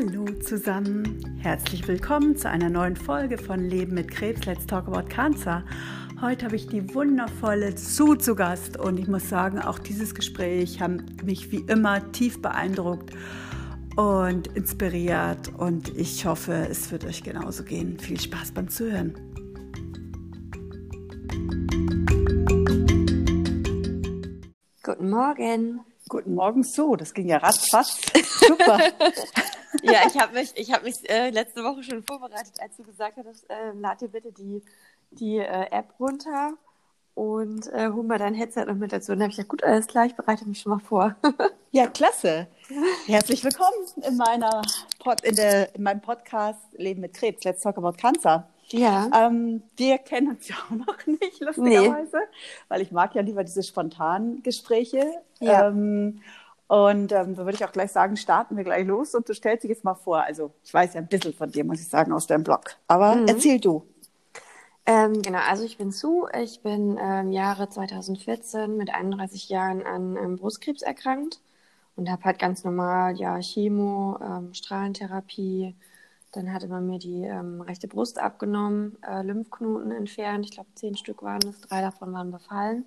Hallo zusammen, herzlich willkommen zu einer neuen Folge von Leben mit Krebs. Let's Talk About Cancer. Heute habe ich die wundervolle Sue zu Gast und ich muss sagen, auch dieses Gespräch hat mich wie immer tief beeindruckt und inspiriert und ich hoffe, es wird euch genauso gehen. Viel Spaß beim Zuhören. Guten Morgen. Guten Morgen, so, das ging ja ratzfatz. Super. ja, ich habe mich, ich hab mich äh, letzte Woche schon vorbereitet, als du gesagt hast, äh, lad dir bitte die, die äh, App runter und äh, hol mal dein Headset noch mit dazu. Und dann habe ich gesagt, gut, alles klar, ich bereite mich schon mal vor. ja, klasse. Herzlich willkommen in, meiner Pod, in, der, in meinem Podcast Leben mit Krebs. Let's talk about Cancer. Ja. Ähm, wir kennen uns ja auch noch nicht, lustigerweise, nee. weil ich mag ja lieber diese spontanen Gespräche. Ja. Ähm, und ähm, da würde ich auch gleich sagen, starten wir gleich los und du stellst dich jetzt mal vor. Also ich weiß ja ein bisschen von dir, muss ich sagen, aus deinem Blog. Aber mhm. erzähl du. Ähm, genau, also ich bin Sue. Ich bin ähm, Jahre 2014 mit 31 Jahren an ähm, Brustkrebs erkrankt und habe halt ganz normal ja Chemo, ähm, Strahlentherapie, dann hatte man mir die ähm, rechte Brust abgenommen, äh, Lymphknoten entfernt. Ich glaube, zehn Stück waren es, drei davon waren befallen.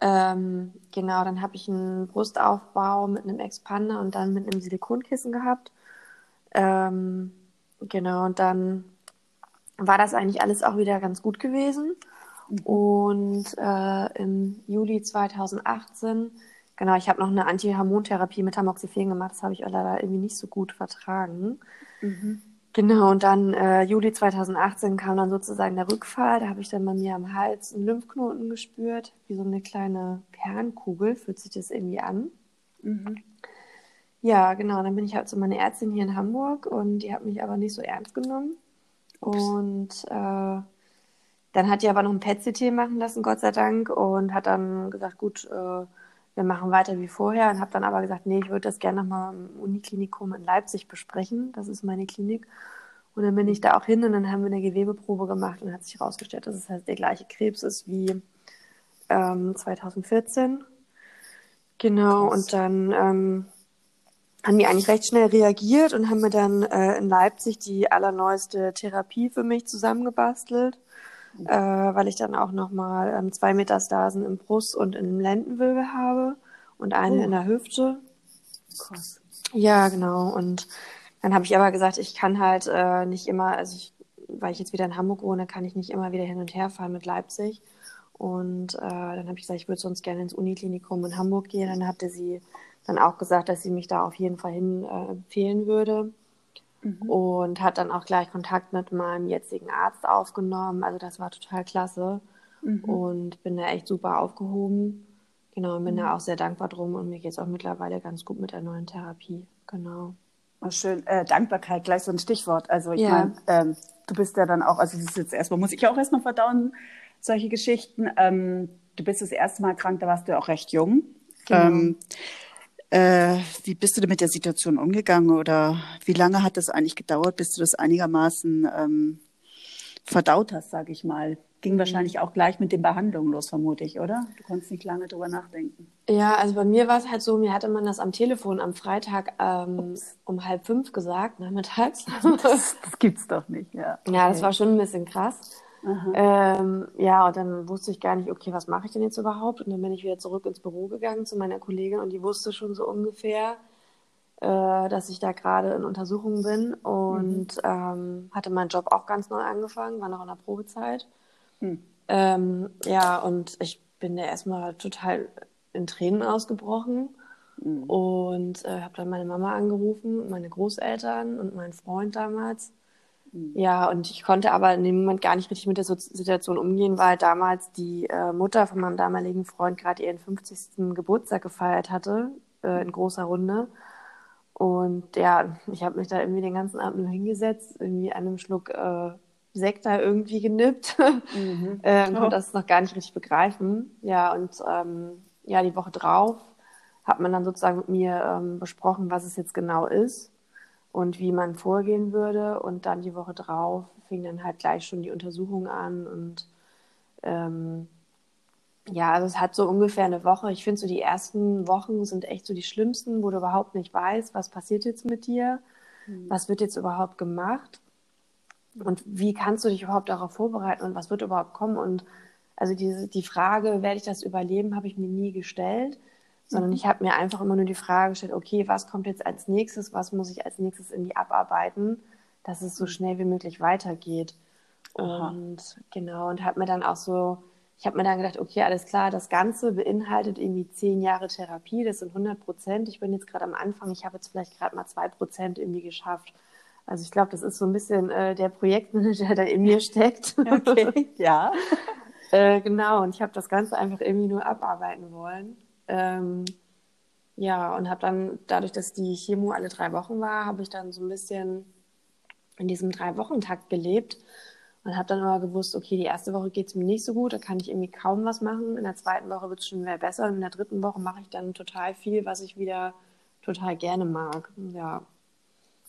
Ähm, genau, dann habe ich einen Brustaufbau mit einem Expander und dann mit einem Silikonkissen gehabt. Ähm, genau, und dann war das eigentlich alles auch wieder ganz gut gewesen. Mhm. Und äh, im Juli 2018, genau, ich habe noch eine Antihormontherapie mit Tamoxifen gemacht. Das habe ich leider irgendwie nicht so gut vertragen. Mhm. Genau, und dann äh, Juli 2018 kam dann sozusagen der Rückfall. Da habe ich dann bei mir am Hals einen Lymphknoten gespürt, wie so eine kleine Perlenkugel, fühlt sich das irgendwie an. Mhm. Ja, genau, dann bin ich halt zu meiner Ärztin hier in Hamburg und die hat mich aber nicht so ernst genommen. Ups. Und äh, dann hat die aber noch ein PET-CT machen lassen, Gott sei Dank, und hat dann gesagt, gut, äh, wir machen weiter wie vorher und habe dann aber gesagt, nee, ich würde das gerne nochmal im Uniklinikum in Leipzig besprechen. Das ist meine Klinik. Und dann bin ich da auch hin und dann haben wir eine Gewebeprobe gemacht und hat sich herausgestellt, dass es halt der gleiche Krebs ist wie ähm, 2014. Genau, und dann ähm, haben die eigentlich recht schnell reagiert und haben mir dann äh, in Leipzig die allerneueste Therapie für mich zusammengebastelt äh, weil ich dann auch nochmal ähm, zwei Metastasen im Brust- und im Lendenwirbel habe und eine oh. in der Hüfte. Krass. Ja, genau. Und dann habe ich aber gesagt, ich kann halt äh, nicht immer, also ich, weil ich jetzt wieder in Hamburg wohne, kann ich nicht immer wieder hin und her fahren mit Leipzig. Und äh, dann habe ich gesagt, ich würde sonst gerne ins Uniklinikum in Hamburg gehen. Dann hatte sie dann auch gesagt, dass sie mich da auf jeden Fall hin äh, empfehlen würde. Mhm. Und hat dann auch gleich Kontakt mit meinem jetzigen Arzt aufgenommen. Also das war total klasse. Mhm. Und bin da echt super aufgehoben. Genau, und bin mhm. da auch sehr dankbar drum. Und mir geht es auch mittlerweile ganz gut mit der neuen Therapie. Genau. Oh, schön. Äh, Dankbarkeit, gleich so ein Stichwort. Also ich ja. meine, ähm, du bist ja dann auch, also das ist jetzt erstmal, muss ich auch erstmal verdauen, solche Geschichten. Ähm, du bist das erste Mal krank, da warst du auch recht jung. Genau. Ähm, äh, wie bist du denn mit der Situation umgegangen oder wie lange hat das eigentlich gedauert, bis du das einigermaßen ähm, verdaut hast, sage ich mal? Ging mhm. wahrscheinlich auch gleich mit den Behandlungen los, vermute ich, oder? Du konntest nicht lange drüber nachdenken. Ja, also bei mir war es halt so, mir hatte man das am Telefon am Freitag ähm, um halb fünf gesagt, nachmittags. Das, das gibt's doch nicht, ja. Okay. Ja, das war schon ein bisschen krass. Ähm, ja, und dann wusste ich gar nicht, okay, was mache ich denn jetzt überhaupt? Und dann bin ich wieder zurück ins Büro gegangen zu meiner Kollegin und die wusste schon so ungefähr, äh, dass ich da gerade in Untersuchung bin und mhm. ähm, hatte meinen Job auch ganz neu angefangen, war noch in der Probezeit. Mhm. Ähm, ja, und ich bin da erstmal total in Tränen ausgebrochen mhm. und äh, habe dann meine Mama angerufen, meine Großeltern und meinen Freund damals. Ja, und ich konnte aber in dem Moment gar nicht richtig mit der Situation umgehen, weil damals die äh, Mutter von meinem damaligen Freund gerade ihren 50. Geburtstag gefeiert hatte, äh, in großer Runde. Und ja, ich habe mich da irgendwie den ganzen Abend nur hingesetzt, irgendwie einem Schluck äh, Sekt da irgendwie genippt mhm. äh, und oh. konnte das noch gar nicht richtig begreifen. Ja, und ähm, ja, die Woche drauf hat man dann sozusagen mit mir ähm, besprochen, was es jetzt genau ist und wie man vorgehen würde. Und dann die Woche drauf fing dann halt gleich schon die Untersuchung an und ähm, ja, also es hat so ungefähr eine Woche. Ich finde so die ersten Wochen sind echt so die schlimmsten, wo du überhaupt nicht weißt, was passiert jetzt mit dir. mhm. was wird jetzt überhaupt gemacht und wie kannst du dich überhaupt darauf vorbereiten und was wird überhaupt kommen und also diese, die Frage, werde ich das überleben, habe ich mir nie gestellt, sondern mhm. ich habe mir einfach immer nur die Frage gestellt, okay, was kommt jetzt als nächstes, was muss ich als nächstes irgendwie abarbeiten, dass es so mhm. schnell wie möglich weitergeht. Aha. Und genau, und habe mir dann auch so, ich habe mir dann gedacht, okay, alles klar, das Ganze beinhaltet irgendwie zehn Jahre Therapie, das sind 100 Prozent. Ich bin jetzt gerade am Anfang, ich habe jetzt vielleicht gerade mal zwei Prozent irgendwie geschafft. Also ich glaube, das ist so ein bisschen äh, der Projektmanager, der in mir steckt. Okay, ja. äh, genau, und ich habe das Ganze einfach irgendwie nur abarbeiten wollen. Ähm, ja, und habe dann, dadurch, dass die Chemo alle drei Wochen war, habe ich dann so ein bisschen in diesem Drei-Wochen-Takt gelebt und habe dann immer gewusst, okay, die erste Woche geht es mir nicht so gut, da kann ich irgendwie kaum was machen. In der zweiten Woche wird es schon wieder besser und in der dritten Woche mache ich dann total viel, was ich wieder total gerne mag. Ja.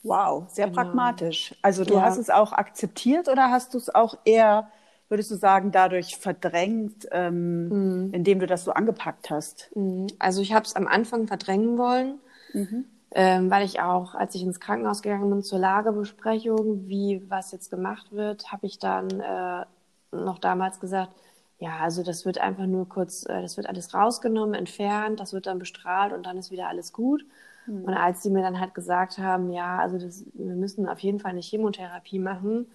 Wow, sehr genau. pragmatisch. Also du ja. hast es auch akzeptiert oder hast du es auch eher, würdest du sagen, dadurch verdrängt, ähm, mhm. indem du das so angepackt hast? Mhm. Also ich habe es am Anfang verdrängen wollen. Mhm ähm, weil ich auch, als ich ins Krankenhaus gegangen bin zur Lagebesprechung, wie was jetzt gemacht wird, habe ich dann äh, noch damals gesagt, ja, also das wird einfach nur kurz, äh, das wird alles rausgenommen, entfernt, das wird dann bestrahlt und dann ist wieder alles gut. Mhm. Und als die mir dann halt gesagt haben, ja, also das, wir müssen auf jeden Fall eine Chemotherapie machen,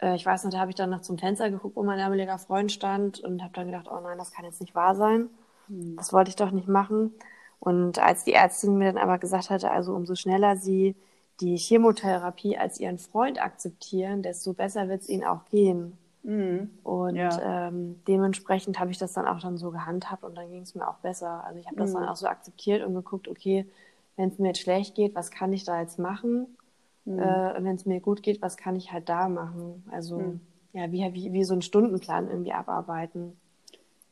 äh, ich weiß noch, da habe ich dann noch zum Fenster geguckt, wo mein damaliger Freund stand und habe dann gedacht, oh nein, das kann jetzt nicht wahr sein. Mhm. Das wollte ich doch nicht machen. Und als die Ärztin mir dann aber gesagt hatte, also umso schneller sie die Chemotherapie als ihren Freund akzeptieren, desto besser wird es ihnen auch gehen. Mhm. Und ja. ähm, dementsprechend habe ich das dann auch dann so gehandhabt und dann ging es mir auch besser. Also ich habe das mhm. dann auch so akzeptiert und geguckt, okay, wenn es mir jetzt schlecht geht, was kann ich da jetzt machen? Mhm. Äh, wenn es mir gut geht, was kann ich halt da machen? Also mhm. ja, wie, wie, wie so einen Stundenplan irgendwie abarbeiten.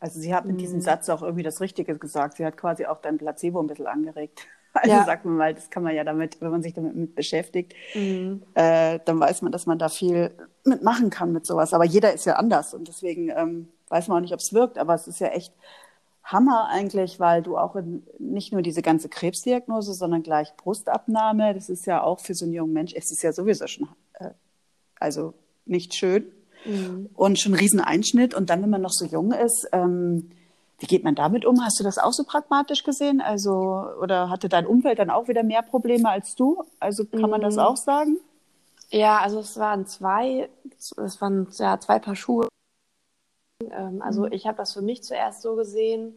Also sie hat mit mhm. diesem Satz auch irgendwie das Richtige gesagt. Sie hat quasi auch dein Placebo ein bisschen angeregt. Also ja. sagt man mal, das kann man ja damit, wenn man sich damit mit beschäftigt, mhm. äh, dann weiß man, dass man da viel mitmachen kann mit sowas. Aber jeder ist ja anders und deswegen ähm, weiß man auch nicht, ob es wirkt. Aber es ist ja echt Hammer eigentlich, weil du auch in, nicht nur diese ganze Krebsdiagnose, sondern gleich Brustabnahme, das ist ja auch für so einen jungen Mensch, es ist ja sowieso schon, äh, also nicht schön. Mhm. Und schon ein Rieseneinschnitt. Und dann, wenn man noch so jung ist, ähm, wie geht man damit um? Hast du das auch so pragmatisch gesehen? Also, oder hatte dein Umfeld dann auch wieder mehr Probleme als du? Also kann mhm. man das mhm. auch sagen? Ja, also es waren zwei, es waren ja zwei Paar Schuhe. Ähm, also mhm. ich habe das für mich zuerst so gesehen,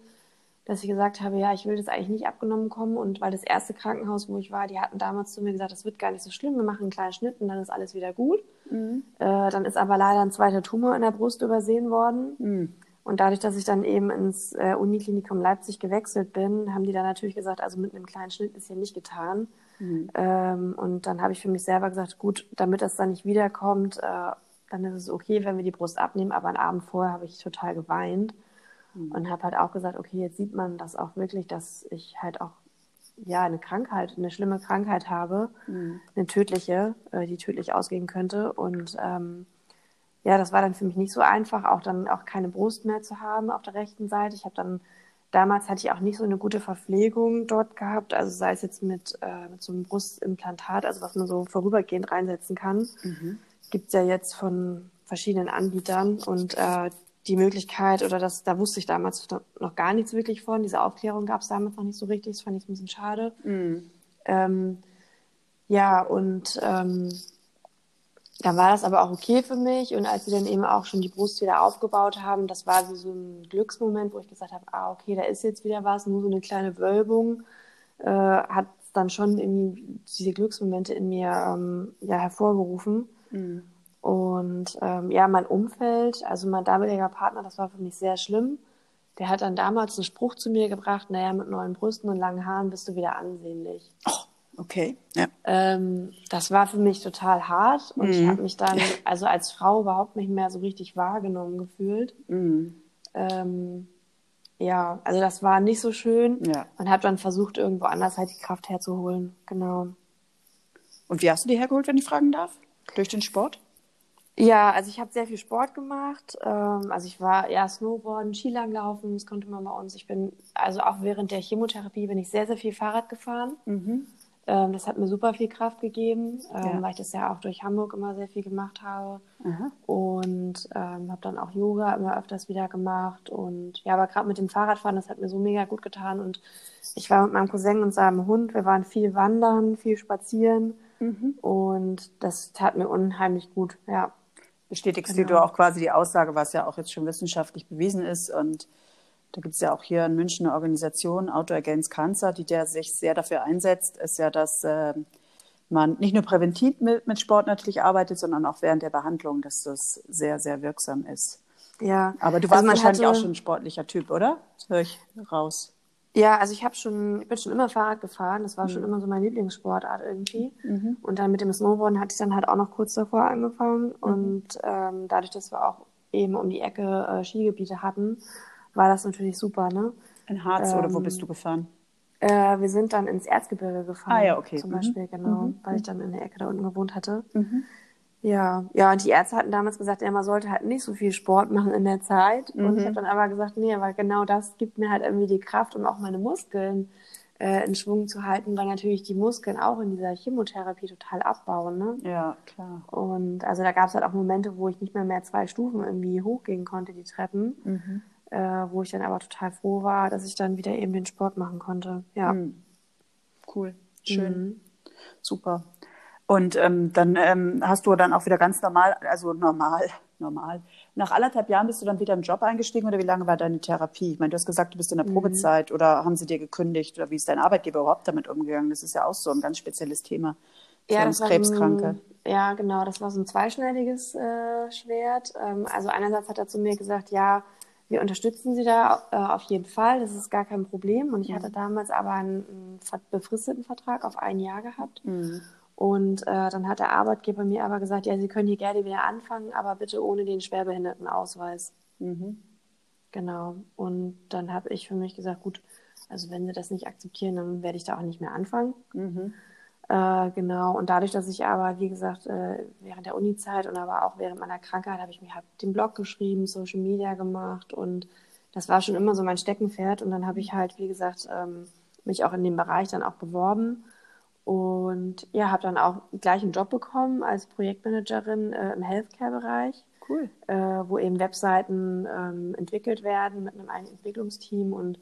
dass ich gesagt habe, ja, ich will das eigentlich nicht abgenommen kommen. Und weil das erste Krankenhaus, wo ich war, die hatten damals zu mir gesagt, das wird gar nicht so schlimm, wir machen einen kleinen Schnitt und dann ist alles wieder gut. Mhm. Äh, dann ist aber leider ein zweiter Tumor in der Brust übersehen worden. Mhm. Und dadurch, dass ich dann eben ins äh, Uniklinikum Leipzig gewechselt bin, haben die dann natürlich gesagt, also mit einem kleinen Schnitt ist hier nicht getan. Mhm. Ähm, und dann habe ich für mich selber gesagt, gut, damit das dann nicht wiederkommt, äh, dann ist es okay, wenn wir die Brust abnehmen. Aber einen Abend vorher habe ich total geweint. Mhm. Und habe halt auch gesagt, okay, jetzt sieht man das auch wirklich, dass ich halt auch ja eine Krankheit, eine schlimme Krankheit habe, mhm. eine tödliche, äh, die tödlich ausgehen könnte. Und ähm, ja, das war dann für mich nicht so einfach, auch dann auch keine Brust mehr zu haben auf der rechten Seite. Ich habe dann damals hatte ich auch nicht so eine gute Verpflegung dort gehabt, also sei es jetzt mit, äh, mit so einem Brustimplantat, also was man so vorübergehend reinsetzen kann. Mhm. Gibt es ja jetzt von verschiedenen Anbietern und äh, die Möglichkeit oder das, da wusste ich damals noch gar nichts wirklich von. Diese Aufklärung gab es damals noch nicht so richtig. Das fand ich ein bisschen schade. Mm. Ähm, ja, und ähm, dann war das aber auch okay für mich. Und als sie dann eben auch schon die Brust wieder aufgebaut haben, das war so ein Glücksmoment, wo ich gesagt habe, ah, okay, da ist jetzt wieder was, nur so eine kleine Wölbung, äh, hat dann schon irgendwie diese Glücksmomente in mir ähm, ja, hervorgerufen. Mm. Und ähm, ja, mein Umfeld, also mein damaliger Partner, das war für mich sehr schlimm. Der hat dann damals einen Spruch zu mir gebracht, naja, mit neuen Brüsten und langen Haaren bist du wieder ansehnlich. Oh, okay, ja. Ähm, das war für mich total hart und mhm. ich habe mich dann also als Frau überhaupt nicht mehr so richtig wahrgenommen gefühlt. Mhm. Ähm, ja, also das war nicht so schön ja. und habe dann versucht, irgendwo anders halt die Kraft herzuholen. Genau. Und wie hast du die hergeholt, wenn ich fragen darf? Durch den Sport? Ja, also ich habe sehr viel Sport gemacht. Ähm, also ich war ja Snowboarden, Skilanglauf,en das konnte man bei uns. Ich bin, also auch während der Chemotherapie bin ich sehr, sehr viel Fahrrad gefahren. Mhm. Ähm, das hat mir super viel Kraft gegeben, ähm, ja. weil ich das ja auch durch Hamburg immer sehr viel gemacht habe. Aha. Und ähm, habe dann auch Yoga immer öfters wieder gemacht. Und ja, aber gerade mit dem Fahrradfahren, das hat mir so mega gut getan. Und ich war mit meinem Cousin und seinem Hund, wir waren viel wandern, viel spazieren. Mhm. Und das tat mir unheimlich gut, ja. Bestätigst genau. du auch quasi die Aussage, was ja auch jetzt schon wissenschaftlich bewiesen ist und da gibt es ja auch hier in München eine Organisation, Auto Against Cancer, die der sich sehr dafür einsetzt, ist ja, dass äh, man nicht nur präventiv mit, mit Sport natürlich arbeitet, sondern auch während der Behandlung, dass das sehr, sehr wirksam ist. Ja. Aber du warst also wahrscheinlich hatte... auch schon ein sportlicher Typ, oder? Das höre ich raus. Ja, also ich habe schon, ich bin schon immer Fahrrad gefahren. Das war mhm. schon immer so meine Lieblingssportart irgendwie. Mhm. Und dann mit dem Snowboarden hatte ich dann halt auch noch kurz davor angefangen. Mhm. Und ähm, dadurch, dass wir auch eben um die Ecke äh, Skigebiete hatten, war das natürlich super, ne? In Harz ähm, oder wo bist ähm, du gefahren? Äh, wir sind dann ins Erzgebirge gefahren. Ah ja, okay. Zum mhm. Beispiel, genau, mhm. weil ich dann in der Ecke da unten gewohnt hatte. Mhm. Ja, ja, und die Ärzte hatten damals gesagt, ja, man sollte halt nicht so viel Sport machen in der Zeit. Und ich mhm. habe dann aber gesagt, nee, weil genau das gibt mir halt irgendwie die Kraft und auch meine Muskeln äh, in Schwung zu halten, weil natürlich die Muskeln auch in dieser Chemotherapie total abbauen, ne? Ja, klar. Und also da gab es halt auch Momente, wo ich nicht mehr mehr zwei Stufen irgendwie hochgehen konnte, die Treppen. Mhm äh, wo ich dann aber total froh war, dass ich dann wieder eben den Sport machen konnte. Ja. Mhm. Cool, schön, mhm. super. Und ähm, dann ähm, hast du dann auch wieder ganz normal, also normal, normal. Nach anderthalb Jahren bist du dann wieder im Job eingestiegen oder wie lange war deine Therapie? Ich meine, du hast gesagt, du bist in der mhm. Probezeit oder haben sie dir gekündigt oder wie ist dein Arbeitgeber überhaupt damit umgegangen? Das ist ja auch so ein ganz spezielles Thema. Ja, das Krebskranke. Ein, ja, genau, das war so ein zweischneidiges äh, Schwert. Ähm, also einerseits hat er zu mir gesagt, ja, wir unterstützen sie da äh, auf jeden Fall, das ist gar kein Problem. Und ich hatte mhm. damals aber einen, einen befristeten Vertrag auf ein Jahr gehabt. Mhm. Und äh, dann hat der Arbeitgeber mir aber gesagt, ja, Sie können hier gerne wieder anfangen, aber bitte ohne den Schwerbehindertenausweis. Mhm. Genau. Und dann habe ich für mich gesagt, gut, also wenn Sie das nicht akzeptieren, dann werde ich da auch nicht mehr anfangen. Mhm. Äh, genau, und dadurch, dass ich aber, wie gesagt, äh, während der Uni-Zeit und aber auch während meiner Krankheit habe ich mir halt den Blog geschrieben, Social Media gemacht und das war schon immer so mein Steckenpferd. Und dann habe ich halt, wie gesagt, ähm, mich auch in dem Bereich dann auch beworben und ja, habe dann auch gleich einen Job bekommen als Projektmanagerin äh, im Healthcare-Bereich. Cool. Äh, wo eben Webseiten ähm, entwickelt werden mit einem eigenen Entwicklungsteam und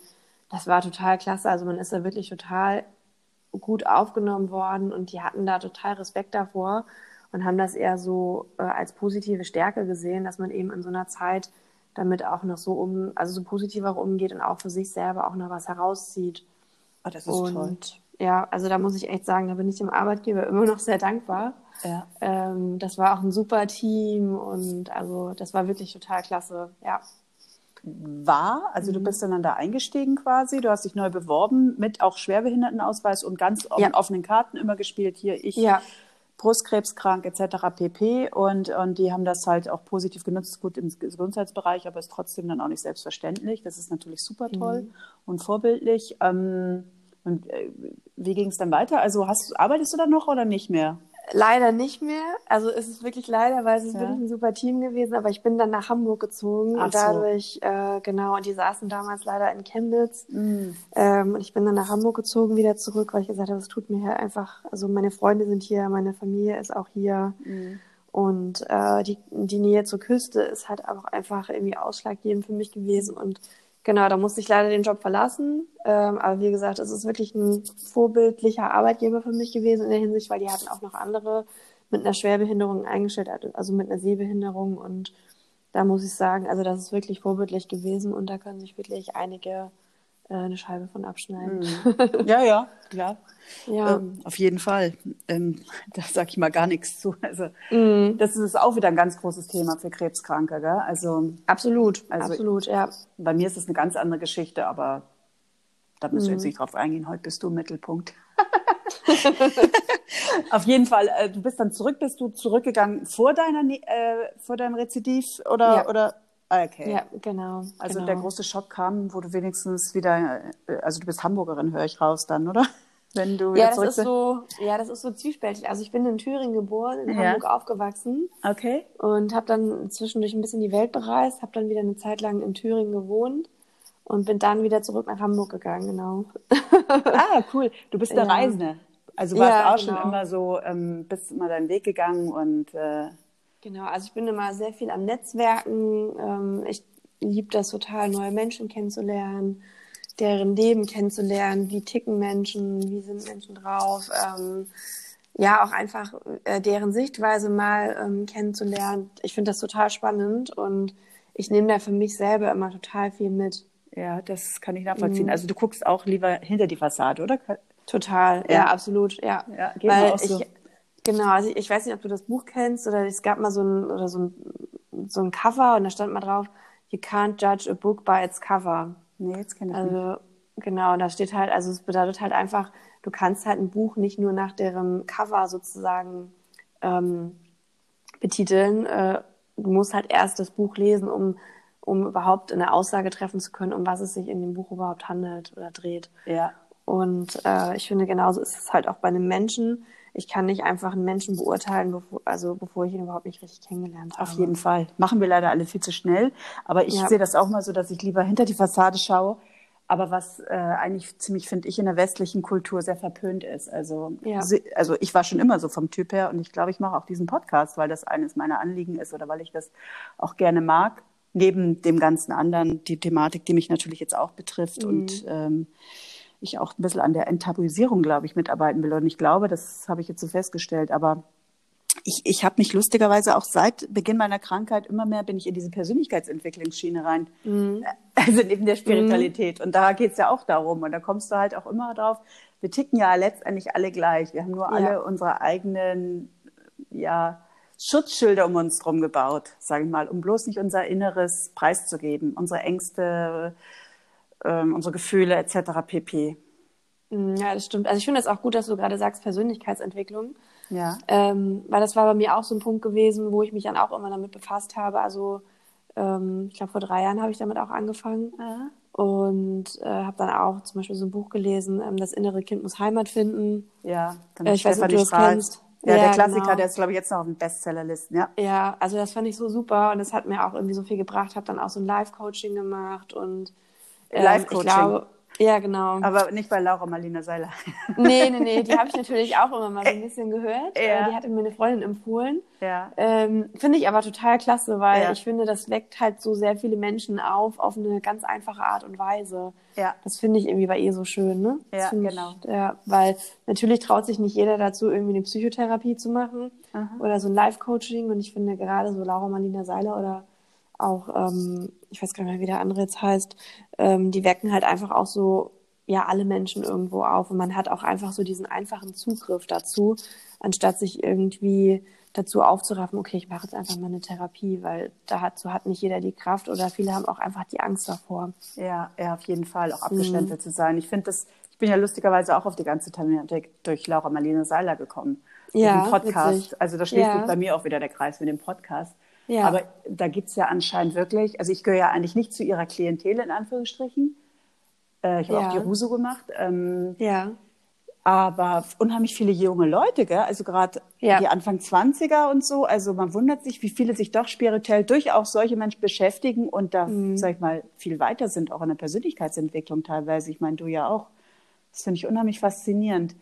das war total klasse. Also man ist da wirklich total gut aufgenommen worden und die hatten da total Respekt davor und haben das eher so äh, als positive Stärke gesehen, dass man eben in so einer Zeit damit auch noch so um, also so positiver umgeht und auch für sich selber auch noch was herauszieht. Oh, das ist und, toll. Ja, also da muss ich echt sagen, da bin ich dem Arbeitgeber immer noch sehr dankbar. Ja. Ähm, das war auch ein super Team und also das war wirklich total klasse, ja war. Also mhm. du bist dann da eingestiegen quasi, du hast dich neu beworben mit auch Schwerbehindertenausweis und ganz ja. offenen Karten immer gespielt. Hier ich ja. Brustkrebskrank etc. pp. Und, und die haben das halt auch positiv genutzt, gut im Gesundheitsbereich, aber ist trotzdem dann auch nicht selbstverständlich. Das ist natürlich super toll mhm. und vorbildlich. Ähm, und äh, wie ging es dann weiter? Also hast, arbeitest du dann noch oder nicht mehr? Leider nicht mehr. Also es ist wirklich leider, weil es ist ja. wirklich ein super Team gewesen. Aber ich bin dann nach Hamburg gezogen Ach und dadurch, so. äh, genau, und die saßen damals leider in Chemnitz. Mhm. Ähm, und ich bin dann nach Hamburg gezogen, wieder zurück, weil ich gesagt habe, es tut mir einfach, also meine Freunde sind hier, meine Familie ist auch hier. Mhm. Und äh, die, die Nähe zur Küste ist halt auch einfach irgendwie ausschlaggebend für mich gewesen. Und Genau, da musste ich leider den Job verlassen. Ähm, aber wie gesagt, es ist wirklich ein vorbildlicher Arbeitgeber für mich gewesen in der Hinsicht, weil die hatten auch noch andere mit einer Schwerbehinderung eingestellt, also mit einer Sehbehinderung. Und da muss ich sagen, also das ist wirklich vorbildlich gewesen und da können sich wirklich einige äh, eine Scheibe von abschneiden. Mhm. Ja, ja, klar. Ja. Ähm, auf jeden Fall. Ähm, da sage ich mal gar nichts zu. Also mhm. das ist auch wieder ein ganz großes Thema für Krebskranke. Gell? Also absolut, also absolut, ja. Bei mir ist es eine ganz andere Geschichte, aber da müssen wir jetzt mhm. nicht drauf eingehen. Heute bist du im Mittelpunkt. Auf jeden Fall, äh, du bist dann zurück, bist du zurückgegangen vor deiner äh, vor deinem Rezidiv oder ja. oder okay. Ja, genau. Also genau. der große Schock kam, wo du wenigstens wieder, äh, also du bist Hamburgerin, höre ich raus dann, oder? Wenn du ja, das ist so, ja, das ist so zwiespältig. Also ich bin in Thüringen geboren, in ja. Hamburg aufgewachsen. Okay. Und habe dann zwischendurch ein bisschen die Welt bereist, habe dann wieder eine Zeit lang in Thüringen gewohnt und bin dann wieder zurück nach Hamburg gegangen, genau. ah, cool. Du bist eine ja. Reisende. Also du warst ja, auch genau. schon immer so, ähm, bist immer deinen Weg gegangen und äh Genau, also ich bin immer sehr viel am Netzwerken. Ähm, ich liebe das total, neue Menschen kennenzulernen, deren Leben kennenzulernen, wie ticken Menschen, wie sind Menschen drauf. Ähm, ja, auch einfach äh, deren Sichtweise mal ähm, kennenzulernen. Ich finde das total spannend und ich nehme da für mich selber immer total viel mit. Ja, das kann ich nachvollziehen. Mhm. Also du guckst auch lieber hinter die Fassade, oder? Total, ja, ja absolut, ja. ja Weil so. ich, genau, also ich, ich, weiß nicht, ob du das Buch kennst oder es gab mal so ein, oder so ein, so ein Cover und da stand mal drauf, you can't judge a book by its cover. Nee, jetzt kenne ich also, nicht. Genau, und da steht halt, also es bedeutet halt einfach, du kannst halt ein Buch nicht nur nach deren Cover sozusagen ähm, betiteln. Äh, du musst halt erst das Buch lesen, um um überhaupt eine Aussage treffen zu können, um was es sich in dem Buch überhaupt handelt oder dreht. Ja. Und äh, ich finde, genauso ist es halt auch bei einem Menschen. Ich kann nicht einfach einen Menschen beurteilen, bevor, also bevor ich ihn überhaupt nicht richtig kennengelernt habe. Auf jeden Fall. Machen wir leider alle viel zu schnell. Aber ich ja. sehe das auch mal so, dass ich lieber hinter die Fassade schaue. Aber was äh, eigentlich ziemlich, finde ich, in der westlichen Kultur sehr verpönt ist. Also, ja. also ich war schon immer so vom Typ her und ich glaube, ich mache auch diesen Podcast, weil das eines meiner Anliegen ist oder weil ich das auch gerne mag neben dem ganzen anderen die Thematik, die mich natürlich jetzt auch betrifft mhm. und ähm, ich auch ein bisschen an der Enttabuisierung, glaube ich, mitarbeiten will. Und ich glaube, das habe ich jetzt so festgestellt, aber ich, ich habe mich lustigerweise auch seit Beginn meiner Krankheit immer mehr bin ich in diese Persönlichkeitsentwicklungsschiene rein. Mhm. Also neben der Spiritualität. Mhm. Und da geht es ja auch darum. Und da kommst du halt auch immer drauf, wir ticken ja letztendlich alle gleich. Wir haben nur ja. alle unsere eigenen, ja, Schutzschilder um uns drum gebaut, sage ich mal, um bloß nicht unser Inneres preiszugeben, unsere Ängste, ähm, unsere Gefühle etc. pp. Mm, ja, das stimmt. Also ich finde es auch gut, dass du gerade sagst Persönlichkeitsentwicklung. Ja. Ähm, weil das war bei mir auch so ein Punkt gewesen, wo ich mich dann auch immer damit befasst habe. Also ähm, ich glaube, vor drei Jahren habe ich damit auch angefangen. Ja. Und äh, habe dann auch zum Beispiel so ein Buch gelesen, ähm, Das innere Kind muss Heimat finden. Ja, äh, ich weiß nicht, ob du das kennst. Ja, ja der Klassiker, genau. der ist, glaube ich, jetzt noch auf den Bestsellerlisten, ja. Ja, also das fand ich so super und das hat mir auch irgendwie so viel gebracht. Habe dann auch so ein Live-Coaching gemacht und Live-Coaching. Ja, genau. Aber nicht bei Laura Marlina Seiler. Nee, nee, nee, die habe ich natürlich auch immer mal so ein bisschen gehört. Ja. Die hatte mir eine Freundin empfohlen. Ja. Ähm, finde ich aber total klasse, weil ja. ich finde, das weckt halt so sehr viele Menschen auf, auf eine ganz einfache Art und Weise. Ja. Das finde ich irgendwie bei ihr so schön, ne? Ja, genau. Ich, ja, weil natürlich traut sich nicht jeder dazu, irgendwie eine Psychotherapie zu machen Aha. oder so ein Live-Coaching. Und ich finde gerade so Laura Marlina Seiler oder auch, ähm, ich weiß gar nicht mehr, wie der andere jetzt heißt, ähm, die wecken halt einfach auch so, ja, alle Menschen irgendwo auf. Und man hat auch einfach so diesen einfachen Zugriff dazu, anstatt sich irgendwie dazu aufzuraffen, okay, ich mache jetzt einfach mal eine Therapie, weil dazu hat nicht jeder die Kraft oder viele haben auch einfach die Angst davor. Ja, ja, auf jeden Fall, auch abgestempelt mhm. zu sein. Ich finde das, ich bin ja lustigerweise auch auf die ganze Thematik durch Laura Marlene Seiler gekommen. Ja, Podcast. Witzig. Also da schließt ja. sich bei mir auch wieder der Kreis mit dem Podcast. Ja. Aber da gibt es ja anscheinend wirklich, also ich gehöre ja eigentlich nicht zu ihrer Klientel in Anführungsstrichen. Äh, ich habe ja. auch die Ruso gemacht. Ähm, ja. Aber unheimlich viele junge Leute, gell? also gerade ja. die Anfang 20er und so. Also man wundert sich, wie viele sich doch spirituell durch auch solche Menschen beschäftigen und da, mhm. sag ich mal, viel weiter sind, auch in der Persönlichkeitsentwicklung teilweise. Ich meine, du ja auch. Das finde ich unheimlich faszinierend.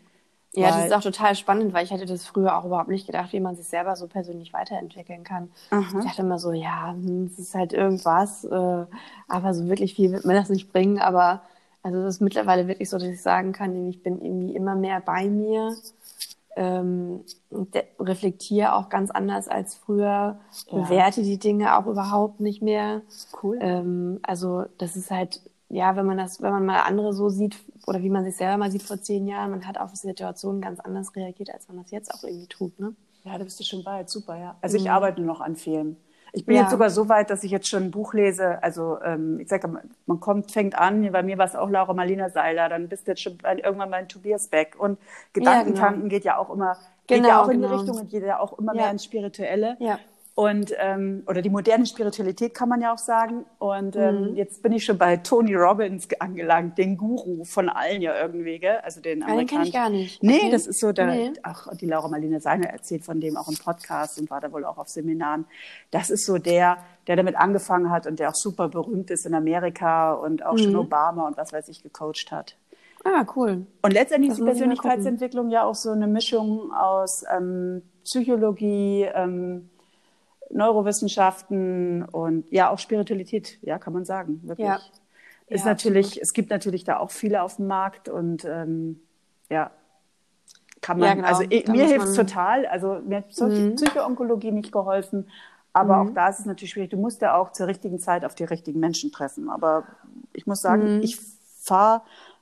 Ja, das ist auch total spannend, weil ich hätte das früher auch überhaupt nicht gedacht, wie man sich selber so persönlich weiterentwickeln kann. Aha. Ich dachte immer so, ja, hm, es ist halt irgendwas, äh, aber so wirklich viel wird mir das nicht bringen. Aber also es ist mittlerweile wirklich so, dass ich sagen kann, ich bin irgendwie immer mehr bei mir ähm, reflektiere auch ganz anders als früher, ja. bewerte die Dinge auch überhaupt nicht mehr. Cool. Ähm, also das ist halt ja, wenn man das, wenn man mal andere so sieht oder wie man sich selber mal sieht vor zehn Jahren, man hat auf Situationen ganz anders reagiert, als man das jetzt auch irgendwie tut, ne? Ja, da bist du schon bald, super, ja. Also mhm. ich arbeite noch an vielen. Ich bin ja. jetzt sogar so weit, dass ich jetzt schon ein Buch lese. Also ähm, ich sage, man kommt, fängt an, bei mir war es auch Laura Marlina Seiler, dann bist du jetzt schon irgendwann bei Tobias Beck. Und Gedankentanken ja, genau. geht ja auch immer, geht genau, ja auch in genau. die Richtung und geht ja auch immer ja. mehr ins Spirituelle. Ja und ähm, oder die moderne Spiritualität kann man ja auch sagen. Und ähm, mhm. jetzt bin ich schon bei Tony Robbins angelangt, den Guru von allen ja irgendwie, gell? also den Amerikanern. Den kenne ich gar nicht. Nee, okay. das ist so der, nee. ach, die Laura Marlene Seiner erzählt von dem auch im Podcast und war da wohl auch auf Seminaren. Das ist so der, der damit angefangen hat und der auch super berühmt ist in Amerika und auch mhm. schon Obama und was weiß ich gecoacht hat. Ah, cool. Und letztendlich ist die Persönlichkeitsentwicklung ja auch so eine Mischung aus ähm, Psychologie, ähm, Neurowissenschaften und ja auch Spiritualität, ja, kann man sagen, wirklich. Ja. Ist ja, natürlich, absolut. es gibt natürlich da auch viele auf dem Markt und ähm, ja, kann man, ja, genau. also ich, mir hilft es total. Also mir hat mhm. Psychoonkologie nicht geholfen, aber mhm. auch da ist es natürlich schwierig. Du musst ja auch zur richtigen Zeit auf die richtigen Menschen treffen. Aber ich muss sagen, mhm. ich fahre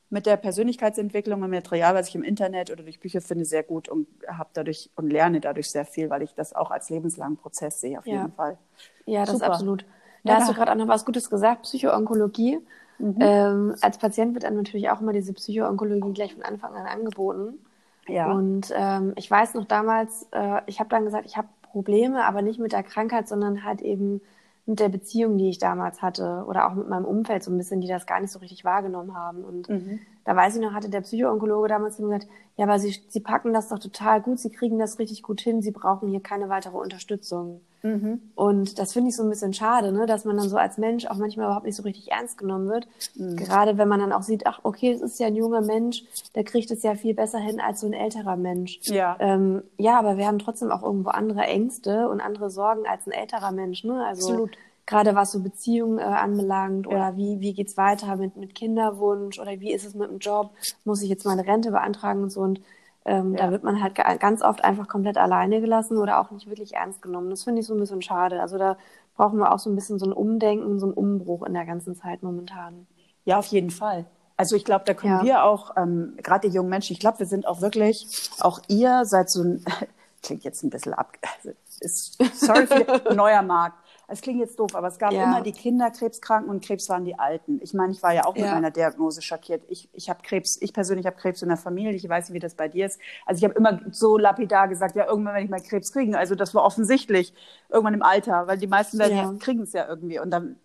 mit der Persönlichkeitsentwicklung und Material, was ich im Internet oder durch Bücher finde, sehr gut und habe dadurch und lerne dadurch sehr viel, weil ich das auch als lebenslangen Prozess sehe, auf ja. jeden Fall. Ja, das Super. ist absolut. Da ja. hast du gerade auch noch was Gutes gesagt, Psychoonkologie. Mhm. Ähm, als Patient wird einem natürlich auch immer diese Psychoonkologie gleich von Anfang an angeboten. Ja. Und ähm, ich weiß noch damals, äh, ich habe dann gesagt, ich habe Probleme, aber nicht mit der Krankheit, sondern halt eben mit der Beziehung, die ich damals hatte oder auch mit meinem Umfeld so ein bisschen, die das gar nicht so richtig wahrgenommen haben. Und mhm. da weiß ich noch, hatte der Psychoonkologe damals gesagt, ja, aber Sie, Sie packen das doch total gut, Sie kriegen das richtig gut hin, Sie brauchen hier keine weitere Unterstützung. Mhm. Und das finde ich so ein bisschen schade, ne? dass man dann so als Mensch auch manchmal überhaupt nicht so richtig ernst genommen wird. Mhm. Gerade wenn man dann auch sieht, ach, okay, es ist ja ein junger Mensch, der kriegt es ja viel besser hin als so ein älterer Mensch. Ja. Ähm, ja, aber wir haben trotzdem auch irgendwo andere Ängste und andere Sorgen als ein älterer Mensch. Ne? Also Absolut. Gerade was so Beziehungen äh, anbelangt ja. oder wie, wie geht's weiter mit, mit Kinderwunsch oder wie ist es mit dem Job? Muss ich jetzt meine Rente beantragen und so und ähm, ja. Da wird man halt ganz oft einfach komplett alleine gelassen oder auch nicht wirklich ernst genommen. Das finde ich so ein bisschen schade. Also da brauchen wir auch so ein bisschen so ein Umdenken, so ein Umbruch in der ganzen Zeit momentan. Ja, auf jeden Fall. Also ich glaube, da können ja. wir auch, ähm, gerade die jungen Menschen, ich glaube, wir sind auch wirklich, auch ihr seid so ein, klingt jetzt ein bisschen ab, ist, sorry für neuer Markt, es klingt jetzt doof, aber es gab ja. immer die Kinderkrebskranken und Krebs waren die Alten. Ich meine, ich war ja auch mit meiner Diagnose schockiert. Ich, ich habe Krebs, ich persönlich habe Krebs in der Familie. Ich weiß nicht, wie das bei dir ist. Also ich habe immer so lapidar gesagt, ja, irgendwann werde ich mal Krebs kriegen. Also das war offensichtlich irgendwann im Alter, weil die meisten ja. kriegen es ja irgendwie. Und dann,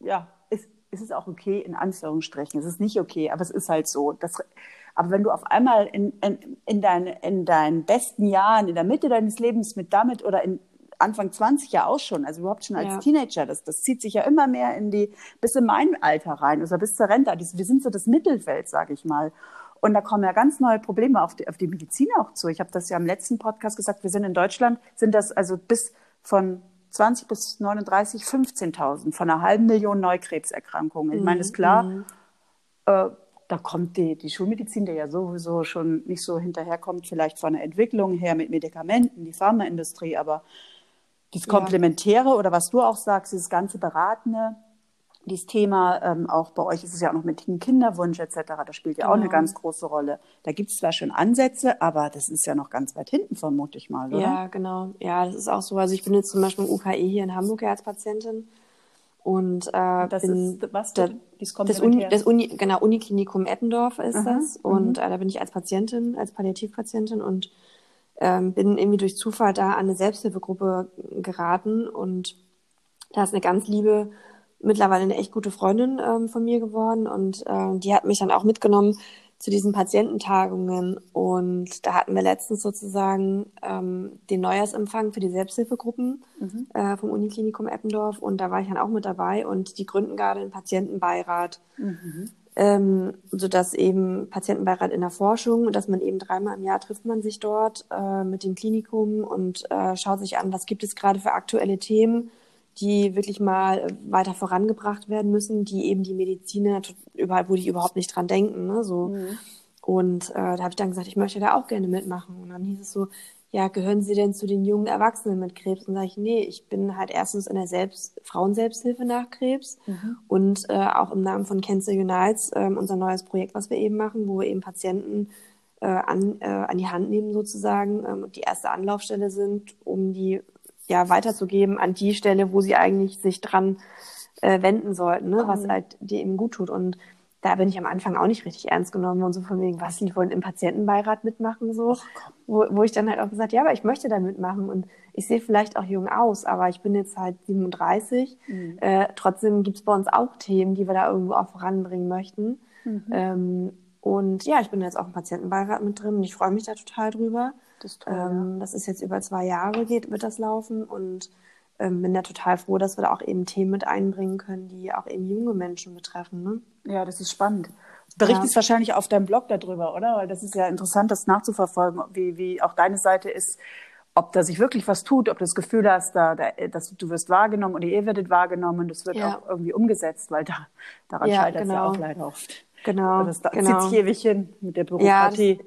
ja, ist, ist es auch okay, in Anführungsstrichen. Es ist nicht okay, aber es ist halt so. Das, aber wenn du auf einmal in, in, in, dein, in deinen besten Jahren, in der Mitte deines Lebens mit damit oder in Anfang 20 ja auch schon, also überhaupt schon als ja. Teenager. Das, das zieht sich ja immer mehr in die, bis in mein Alter rein, also bis zur Rente. Wir sind so das Mittelfeld, sage ich mal. Und da kommen ja ganz neue Probleme auf die, auf die Medizin auch zu. Ich habe das ja im letzten Podcast gesagt, wir sind in Deutschland, sind das also bis von 20 bis 39 15.000 von einer halben Million Neukrebserkrankungen. Ich meine, ist klar, mhm. äh, da kommt die, die Schulmedizin, der ja sowieso schon nicht so hinterherkommt, vielleicht von der Entwicklung her mit Medikamenten, die Pharmaindustrie, aber dieses Komplementäre ja. oder was du auch sagst, dieses ganze Beratende, dieses Thema, ähm, auch bei euch ist es ja auch noch mit dem Kinderwunsch etc., das spielt ja genau. auch eine genau. ganz große Rolle. Da gibt es zwar schon Ansätze, aber das ist ja noch ganz weit hinten, vermute ich mal, oder? Ja, genau. Ja, das ist auch so. Also ich bin jetzt zum Beispiel im UKE hier in Hamburg als Patientin und äh, das bin ist was? Da, das, Uni, das Uni, genau, Uniklinikum Eppendorf ist Aha, das. Und mhm. äh, da bin ich als Patientin, als Palliativpatientin und ähm, bin irgendwie durch Zufall da an eine Selbsthilfegruppe geraten und da ist eine ganz liebe, mittlerweile eine echt gute Freundin ähm, von mir geworden und äh, die hat mich dann auch mitgenommen zu diesen Patiententagungen und da hatten wir letztens sozusagen ähm, den Neujahrsempfang für die Selbsthilfegruppen mhm. äh, vom Uniklinikum Eppendorf und da war ich dann auch mit dabei und die gründen gerade einen Patientenbeirat. Mhm ähm, sodass eben Patientenbeirat in der Forschung, dass man eben dreimal im Jahr trifft man sich dort äh, mit dem Klinikum und äh, schaut sich an, was gibt es gerade für aktuelle Themen, die wirklich mal weiter vorangebracht werden müssen, die eben die Mediziner überall, wo die überhaupt nicht dran denken, ne, so. Mhm. Und äh, da habe ich dann gesagt, ich möchte da auch gerne mitmachen. Und dann hieß es so, ja, gehören Sie denn zu den jungen Erwachsenen mit Krebs? Und sage ich, nee, ich bin halt erstens in der Selbst Frauenselbsthilfe nach Krebs mhm. und äh, auch im Namen von Cancer Unites, äh, unser neues Projekt, was wir eben machen, wo wir eben Patienten äh, an, äh, an die Hand nehmen sozusagen ähm, und die erste Anlaufstelle sind, um die ja weiterzugeben an die Stelle, wo sie eigentlich sich dran äh, wenden sollten, ne, was mhm. halt die eben gut tut. Und da bin ich am Anfang auch nicht richtig ernst genommen und so von wegen, was, die wollen im Patientenbeirat mitmachen, so. Wo, wo ich dann halt auch gesagt, ja, aber ich möchte da mitmachen und ich sehe vielleicht auch jung aus, aber ich bin jetzt halt 37. Mhm. Äh, trotzdem gibt's bei uns auch Themen, die wir da irgendwo auch voranbringen möchten. Mhm. Ähm, und ja, ich bin jetzt auch im Patientenbeirat mit drin und ich freue mich da total drüber. Das ist toll. Ähm, ja. Das ist jetzt über zwei Jahre geht, wird das laufen und ähm, bin da total froh, dass wir da auch eben Themen mit einbringen können, die auch eben junge Menschen betreffen. Ne? Ja, das ist spannend. berichtest ja. wahrscheinlich auf deinem Blog darüber, oder? Weil das ist ja interessant, das nachzuverfolgen, wie, wie auch deine Seite ist, ob da sich wirklich was tut, ob du das Gefühl hast, da, da, dass du wirst wahrgenommen oder ihr werdet wahrgenommen, das wird ja. auch irgendwie umgesetzt, weil da, daran ja, scheitert es genau. ja auch leider oft. Genau. Und das da genau. zieht ewig hin mit der Bürokratie. Ja,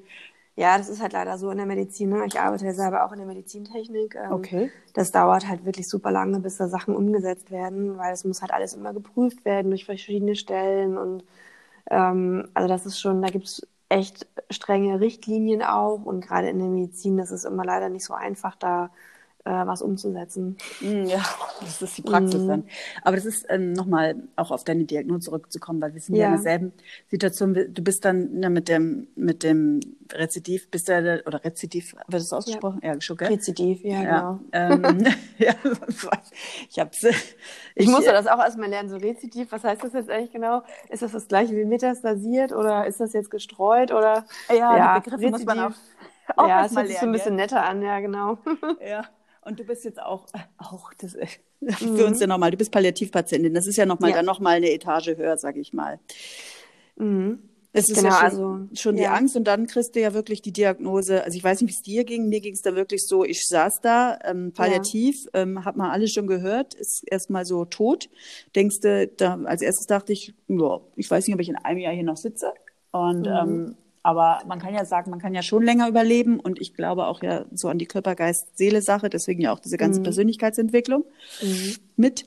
ja, das ist halt leider so in der Medizin. Ne? Ich arbeite ja selber auch in der Medizintechnik. Ähm, okay. Das dauert halt wirklich super lange, bis da Sachen umgesetzt werden, weil es muss halt alles immer geprüft werden durch verschiedene Stellen und ähm, also das ist schon, da gibt es echt strenge Richtlinien auch und gerade in der Medizin, das ist immer leider nicht so einfach, da äh, was umzusetzen. Mm, ja, das ist die Praxis mm. dann. Aber das ist ähm, nochmal auch auf deine Diagnose zurückzukommen, weil wir sind ja, ja in derselben Situation. Du bist dann ja, mit dem mit dem Rezidiv, bist du oder Rezidiv, wird das ausgesprochen? Ja, ja schon, gell? Rezidiv, ja, ja genau. Ähm, ja, ich hab's. Ich, ich musste das auch erstmal lernen, so Rezidiv, was heißt das jetzt eigentlich genau? Ist das das gleiche wie metastasiert oder ist das jetzt gestreut oder? Ja, ja Rezidiv. muss man auch auch ja, es hört sich so ein bisschen netter an, ja, genau. Ja. Und du bist jetzt auch, äh, auch das, äh, mhm. für uns ja nochmal, du bist Palliativpatientin. Das ist ja nochmal ja. dann nochmal eine Etage höher, sag ich mal. Mhm. Es ist genau, ja schon, also, schon ja. die Angst und dann kriegst du ja wirklich die Diagnose. Also ich weiß nicht, wie es dir ging. Mir ging es da wirklich so, ich saß da, ähm, palliativ, ja. ähm, hab mal alles schon gehört, ist erstmal so tot. Denkst du, da, als erstes dachte ich, ja, ich weiß nicht, ob ich in einem Jahr hier noch sitze. Und mhm. ähm, aber man kann ja sagen, man kann ja schon länger überleben und ich glaube auch ja so an die Körper-Geist-Seele-Sache, deswegen ja auch diese ganze mhm. Persönlichkeitsentwicklung mhm. mit.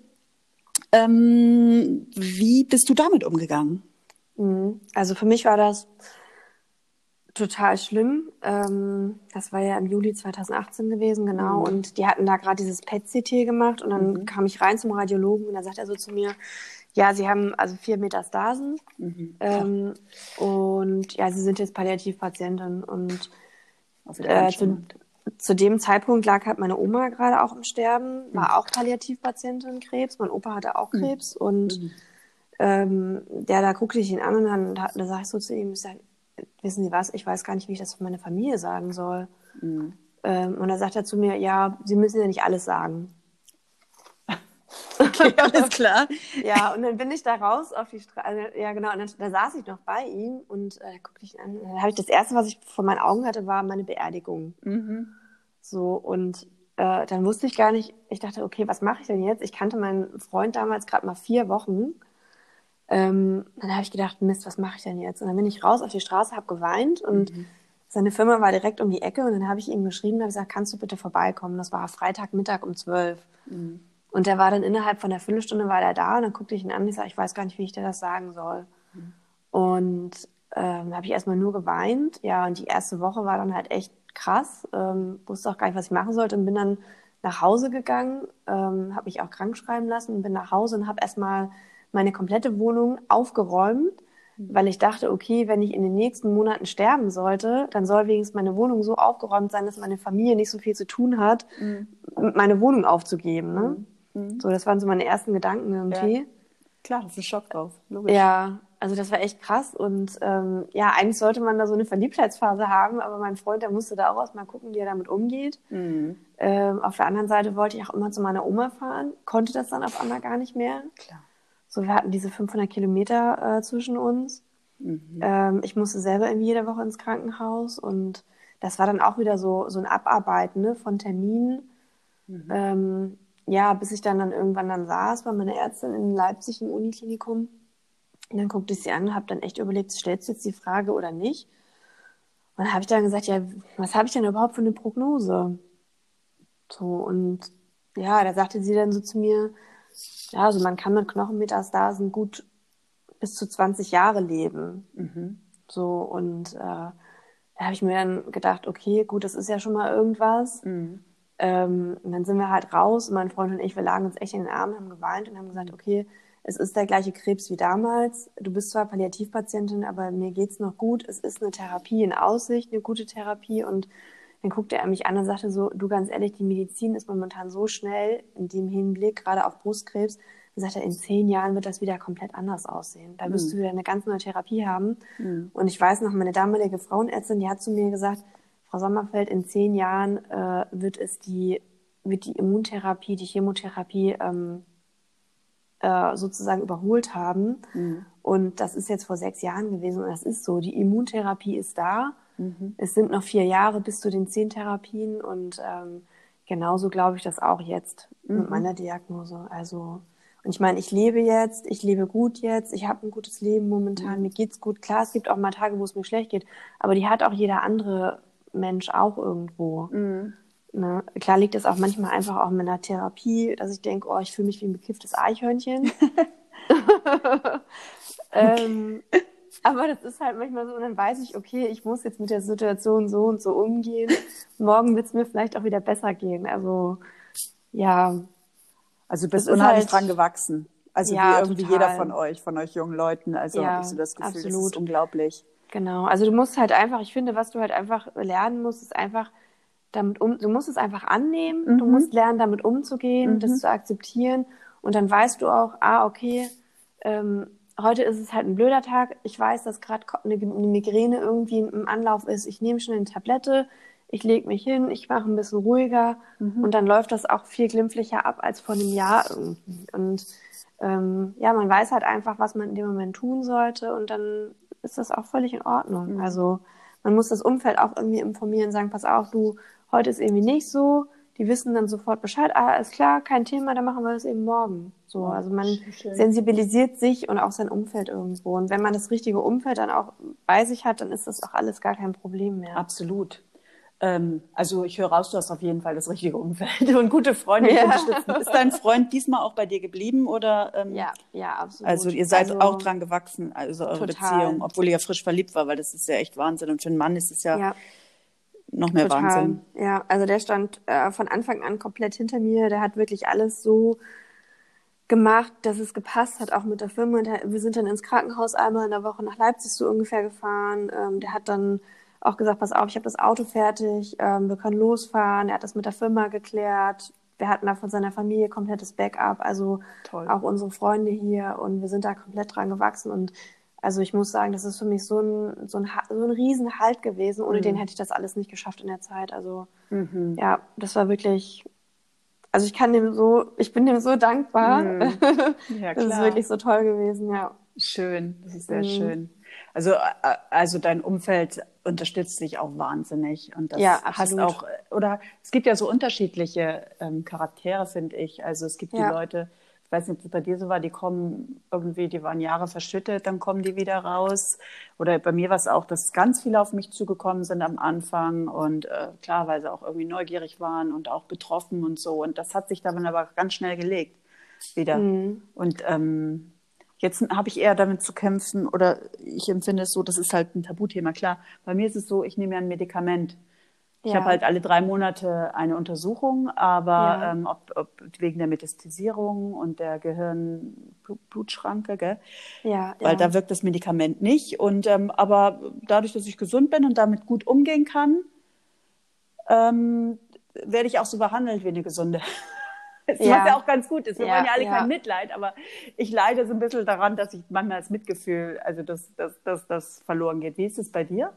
Ähm, wie bist du damit umgegangen? Mhm. Also für mich war das total schlimm. Ähm, das war ja im Juli 2018 gewesen, genau. Mhm. Und die hatten da gerade dieses PET-CT gemacht und dann mhm. kam ich rein zum Radiologen und da sagt er so zu mir, ja, sie haben also vier Metastasen mhm. ähm, und ja, sie sind jetzt Palliativpatientin und äh, zu, zu, dem Zeitpunkt lag halt meine Oma gerade auch im Sterben, war mhm. auch Palliativpatientin Krebs, mein Opa hatte auch mhm. Krebs mhm. und ähm, ja, da guckte ich ihn an und dann da, da sag ich so zu ihm, ich sag, wissen Sie was, ich weiß gar nicht, wie ich das für meine Familie sagen soll. Mhm. Ähm, und da sagt er zu mir, ja, Sie müssen ja nicht alles sagen. Okay, alles klar. ja, und dann bin ich da raus auf die Straße. Also, ja, genau. Und dann, da saß ich noch bei ihm und äh, guckte ich an. Dann habe ich das erste, was ich vor meinen Augen hatte, war meine Beerdigung. Mhm. So und äh, dann wusste ich gar nicht. Ich dachte, okay, was mache ich denn jetzt? Ich kannte meinen Freund damals gerade mal vier Wochen. Ähm, dann habe ich gedacht, Mist, was mache ich denn jetzt? Und dann bin ich raus auf die Straße, habe geweint und mhm. seine Firma war direkt um die Ecke und dann habe ich ihm geschrieben, habe gesagt, kannst du bitte vorbeikommen? Das war Freitagmittag um zwölf. Mhm. Und der war dann innerhalb von einer Viertelstunde war der da und dann guckte ich ihn an und ich sage, ich weiß gar nicht, wie ich dir das sagen soll. Mhm. Und ähm, habe ich erstmal nur geweint. Ja, und die erste Woche war dann halt echt krass. Ähm, wusste auch gar nicht, was ich machen sollte und bin dann nach Hause gegangen, ähm, habe mich auch krank schreiben lassen und bin nach Hause und habe erstmal meine komplette Wohnung aufgeräumt, mhm. weil ich dachte, okay, wenn ich in den nächsten Monaten sterben sollte, dann soll wenigstens meine Wohnung so aufgeräumt sein, dass meine Familie nicht so viel zu tun hat, mhm. meine Wohnung aufzugeben. Ne? Mhm. Mhm. So, das waren so meine ersten Gedanken irgendwie. Ja. Klar, das ist ein Schock drauf. Logisch. Ja, also das war echt krass. Und ähm, ja, eigentlich sollte man da so eine Verliebtheitsphase haben, aber mein Freund, der musste da auch erstmal gucken, wie er damit umgeht. Mhm. Ähm, auf der anderen Seite wollte ich auch immer zu meiner Oma fahren, konnte das dann auf einmal gar nicht mehr. Klar. So, wir hatten diese 500 Kilometer äh, zwischen uns. Mhm. Ähm, ich musste selber irgendwie jede Woche ins Krankenhaus und das war dann auch wieder so, so ein Abarbeiten ne, von Terminen. Mhm. Ähm, ja, bis ich dann, dann irgendwann dann saß bei meiner Ärztin in Leipzig im Uniklinikum. Und dann guckte ich sie an und habe dann echt überlegt, stellst du jetzt die Frage oder nicht? Und dann habe ich dann gesagt, ja, was habe ich denn überhaupt für eine Prognose? So, und ja, da sagte sie dann so zu mir, ja, also man kann mit Knochenmetastasen gut bis zu 20 Jahre leben. Mhm. So, und äh, da habe ich mir dann gedacht, okay, gut, das ist ja schon mal irgendwas. Mhm. Ähm, und dann sind wir halt raus und mein Freund und ich, wir lagen uns echt in den Armen, haben geweint und haben gesagt, okay, es ist der gleiche Krebs wie damals. Du bist zwar Palliativpatientin, aber mir geht's noch gut. Es ist eine Therapie in Aussicht, eine gute Therapie. Und dann guckte er mich an und sagte so, du ganz ehrlich, die Medizin ist momentan so schnell in dem Hinblick, gerade auf Brustkrebs. Dann sagt er, in zehn Jahren wird das wieder komplett anders aussehen. Da wirst mhm. du wieder eine ganz neue Therapie haben. Mhm. Und ich weiß noch, meine damalige Frauenärztin, die hat zu mir gesagt, Frau Sommerfeld, in zehn Jahren äh, wird es die, wird die Immuntherapie, die Chemotherapie ähm, äh, sozusagen überholt haben. Mhm. Und das ist jetzt vor sechs Jahren gewesen und das ist so. Die Immuntherapie ist da. Mhm. Es sind noch vier Jahre bis zu den zehn Therapien und ähm, genauso glaube ich das auch jetzt mhm. mit meiner Diagnose. Also und ich meine, ich lebe jetzt, ich lebe gut jetzt, ich habe ein gutes Leben momentan, mhm. mir geht's gut. Klar, es gibt auch mal Tage, wo es mir schlecht geht, aber die hat auch jeder andere Mensch auch irgendwo. Mhm. Ne? Klar liegt es auch manchmal einfach auch in einer Therapie, dass ich denke, oh, ich fühle mich wie ein bekifftes Eichhörnchen. ähm, aber das ist halt manchmal so, und dann weiß ich, okay, ich muss jetzt mit der Situation so und so umgehen. Morgen wird es mir vielleicht auch wieder besser gehen. Also, ja. Also du bist unheimlich halt, dran gewachsen. Also ja, wie irgendwie total. jeder von euch, von euch jungen Leuten. Also ja, ich so das Gefühl, absolut. das ist unglaublich. Genau. Also du musst halt einfach, ich finde, was du halt einfach lernen musst, ist einfach damit um, du musst es einfach annehmen, mhm. du musst lernen, damit umzugehen, mhm. das zu akzeptieren und dann weißt du auch, ah, okay, ähm, heute ist es halt ein blöder Tag, ich weiß, dass gerade eine, eine Migräne irgendwie im Anlauf ist, ich nehme schnell eine Tablette, ich lege mich hin, ich mache ein bisschen ruhiger mhm. und dann läuft das auch viel glimpflicher ab als vor einem Jahr irgendwie. Und ähm, ja, man weiß halt einfach, was man in dem Moment tun sollte und dann ist das auch völlig in Ordnung. Mhm. Also man muss das Umfeld auch irgendwie informieren, sagen, pass auf, du, heute ist irgendwie nicht so. Die wissen dann sofort Bescheid, ah, ist klar, kein Thema, dann machen wir das eben morgen. So, also man Schön. sensibilisiert sich und auch sein Umfeld irgendwo. Und wenn man das richtige Umfeld dann auch bei sich hat, dann ist das auch alles gar kein Problem mehr. Absolut. Ähm, also ich höre raus, du hast auf jeden Fall das richtige Umfeld und gute Freunde ja. unterstützen. Ist dein Freund diesmal auch bei dir geblieben oder? Ähm, ja, ja, absolut. Also ihr seid also, auch dran gewachsen, also eure total. Beziehung, obwohl ihr ja frisch verliebt war, weil das ist ja echt Wahnsinn und für einen Mann ist es ja, ja noch mehr Total. Wahnsinn. Ja, also der stand äh, von Anfang an komplett hinter mir. Der hat wirklich alles so gemacht, dass es gepasst hat, auch mit der Firma. Wir sind dann ins Krankenhaus einmal in der Woche nach Leipzig so ungefähr gefahren. Ähm, der hat dann auch gesagt, pass auf, ich habe das Auto fertig, ähm, wir können losfahren. Er hat das mit der Firma geklärt. Wir hatten da von seiner Familie komplettes Backup, also Toll. auch unsere Freunde hier und wir sind da komplett dran gewachsen und also ich muss sagen, das ist für mich so ein, so ein, so ein Riesenhalt gewesen. Ohne mhm. den hätte ich das alles nicht geschafft in der Zeit. Also mhm. ja, das war wirklich, also ich kann dem so, ich bin dem so dankbar. Mhm. Ja, das ist wirklich so toll gewesen, ja. Schön, das ist sehr mhm. schön. Also, äh, also dein Umfeld unterstützt dich auch wahnsinnig und das ja, hast auch oder es gibt ja so unterschiedliche ähm, Charaktere, finde ich. Also es gibt ja. die Leute, ich weiß nicht, ob es bei dir so war, die kommen irgendwie, die waren Jahre verschüttet, dann kommen die wieder raus. Oder bei mir war es auch, dass ganz viele auf mich zugekommen sind am Anfang und äh, klarweise auch irgendwie neugierig waren und auch betroffen und so. Und das hat sich dann aber ganz schnell gelegt wieder. Mhm. Und ähm, jetzt habe ich eher damit zu kämpfen oder ich empfinde es so, das ist halt ein Tabuthema. Klar, bei mir ist es so, ich nehme ja ein Medikament ich ja. habe halt alle drei Monate eine Untersuchung, aber ja. ähm, ob, ob, wegen der Metastasierung und der Gehirnblutschranke, gell? Ja, Weil ja. da wirkt das Medikament nicht. Und ähm, aber dadurch, dass ich gesund bin und damit gut umgehen kann, ähm, werde ich auch so behandelt wie eine gesunde. Das ja. was ja auch ganz gut ist. Wir ja, wollen ja alle ja. kein Mitleid, aber ich leide so ein bisschen daran, dass ich manchmal das Mitgefühl, also dass das, das verloren geht. Wie ist es bei dir?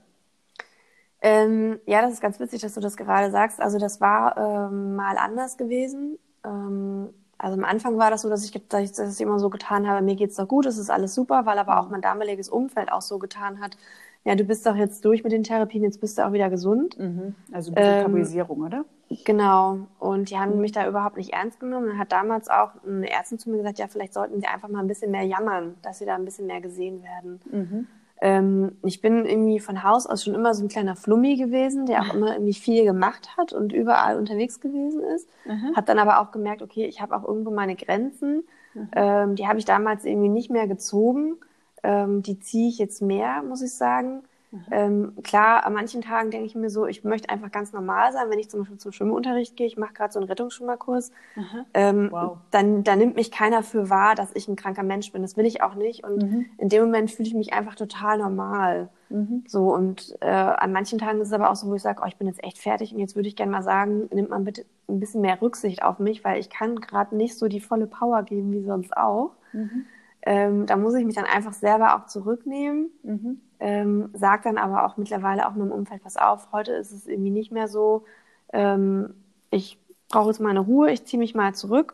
Ähm, ja, das ist ganz witzig, dass du das gerade sagst. Also das war ähm, mal anders gewesen. Ähm, also am Anfang war das so, dass ich, dass ich das immer so getan habe, mir geht's doch gut, es ist alles super, weil aber auch mein damaliges Umfeld auch so getan hat, ja, du bist doch jetzt durch mit den Therapien, jetzt bist du auch wieder gesund. Mhm. Also Tabuisierung, ähm, oder? Genau. Und die haben mhm. mich da überhaupt nicht ernst genommen. Dann hat damals auch eine Ärztin zu mir gesagt, ja, vielleicht sollten sie einfach mal ein bisschen mehr jammern, dass sie da ein bisschen mehr gesehen werden. Mhm. Ähm, ich bin irgendwie von Haus aus schon immer so ein kleiner Flummi gewesen, der auch immer irgendwie viel gemacht hat und überall unterwegs gewesen ist. Mhm. Hab dann aber auch gemerkt, okay, ich habe auch irgendwo meine Grenzen. Mhm. Ähm, die habe ich damals irgendwie nicht mehr gezogen. Ähm, die ziehe ich jetzt mehr, muss ich sagen. Mhm. Ähm, klar, an manchen Tagen denke ich mir so, ich möchte einfach ganz normal sein, wenn ich zum Beispiel zum Schwimmunterricht gehe, ich mache gerade so einen Rettungsschwimmerkurs, mhm. ähm, wow. dann, dann nimmt mich keiner für wahr, dass ich ein kranker Mensch bin. Das will ich auch nicht. Und mhm. in dem Moment fühle ich mich einfach total normal. Mhm. So, und äh, an manchen Tagen ist es aber auch so, wo ich sage, oh, ich bin jetzt echt fertig und jetzt würde ich gerne mal sagen, nimmt man bitte ein bisschen mehr Rücksicht auf mich, weil ich kann gerade nicht so die volle Power geben wie sonst auch. Mhm. Ähm, da muss ich mich dann einfach selber auch zurücknehmen. Mhm ähm, sage dann aber auch mittlerweile auch meinem Umfeld, pass auf, heute ist es irgendwie nicht mehr so, ähm, ich brauche jetzt mal eine Ruhe, ich ziehe mich mal zurück.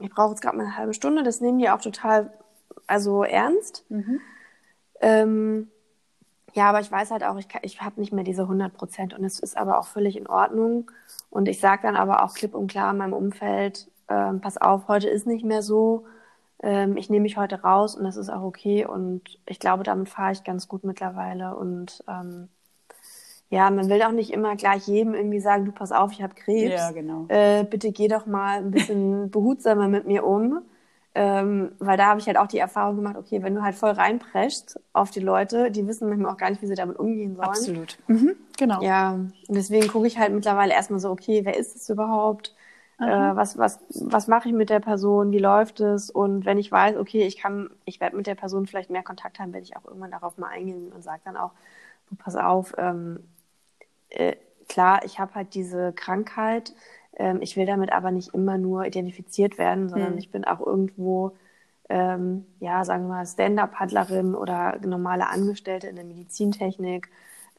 ich brauche jetzt gerade mal eine halbe Stunde. Das nehmen die auch total also ernst. Mhm. Ähm, ja, aber ich weiß halt auch, ich, ich habe nicht mehr diese 100 Prozent und es ist aber auch völlig in Ordnung. Und ich sage dann aber auch klipp und klar in meinem Umfeld, ähm, pass auf, heute ist nicht mehr so. Ähm, ich nehme mich heute raus und das ist auch okay. Und ich glaube, damit fahre ich ganz gut mittlerweile. Und ähm, ja, man will auch nicht immer gleich jedem irgendwie sagen, du pass auf, ich habe Krebs. Ja, genau. Äh, bitte geh doch mal ein bisschen behutsamer mit mir um. Ähm, weil da habe ich halt auch die Erfahrung gemacht, okay, wenn du halt voll reinpreschst auf die Leute, die wissen manchmal auch gar nicht, wie sie damit umgehen sollen. Absolut. Mhm, genau. Ja, und deswegen gucke ich halt mittlerweile erstmal so, okay, wer ist es überhaupt? Äh, was was, was mache ich mit der Person? Wie läuft es? Und wenn ich weiß, okay, ich kann, ich werde mit der Person vielleicht mehr Kontakt haben, werde ich auch irgendwann darauf mal eingehen und sage dann auch, du pass auf, ähm, äh, klar, ich habe halt diese Krankheit, ähm, ich will damit aber nicht immer nur identifiziert werden, sondern mhm. ich bin auch irgendwo, ähm, ja, sagen wir mal, Stand-up-Paddlerin oder normale Angestellte in der Medizintechnik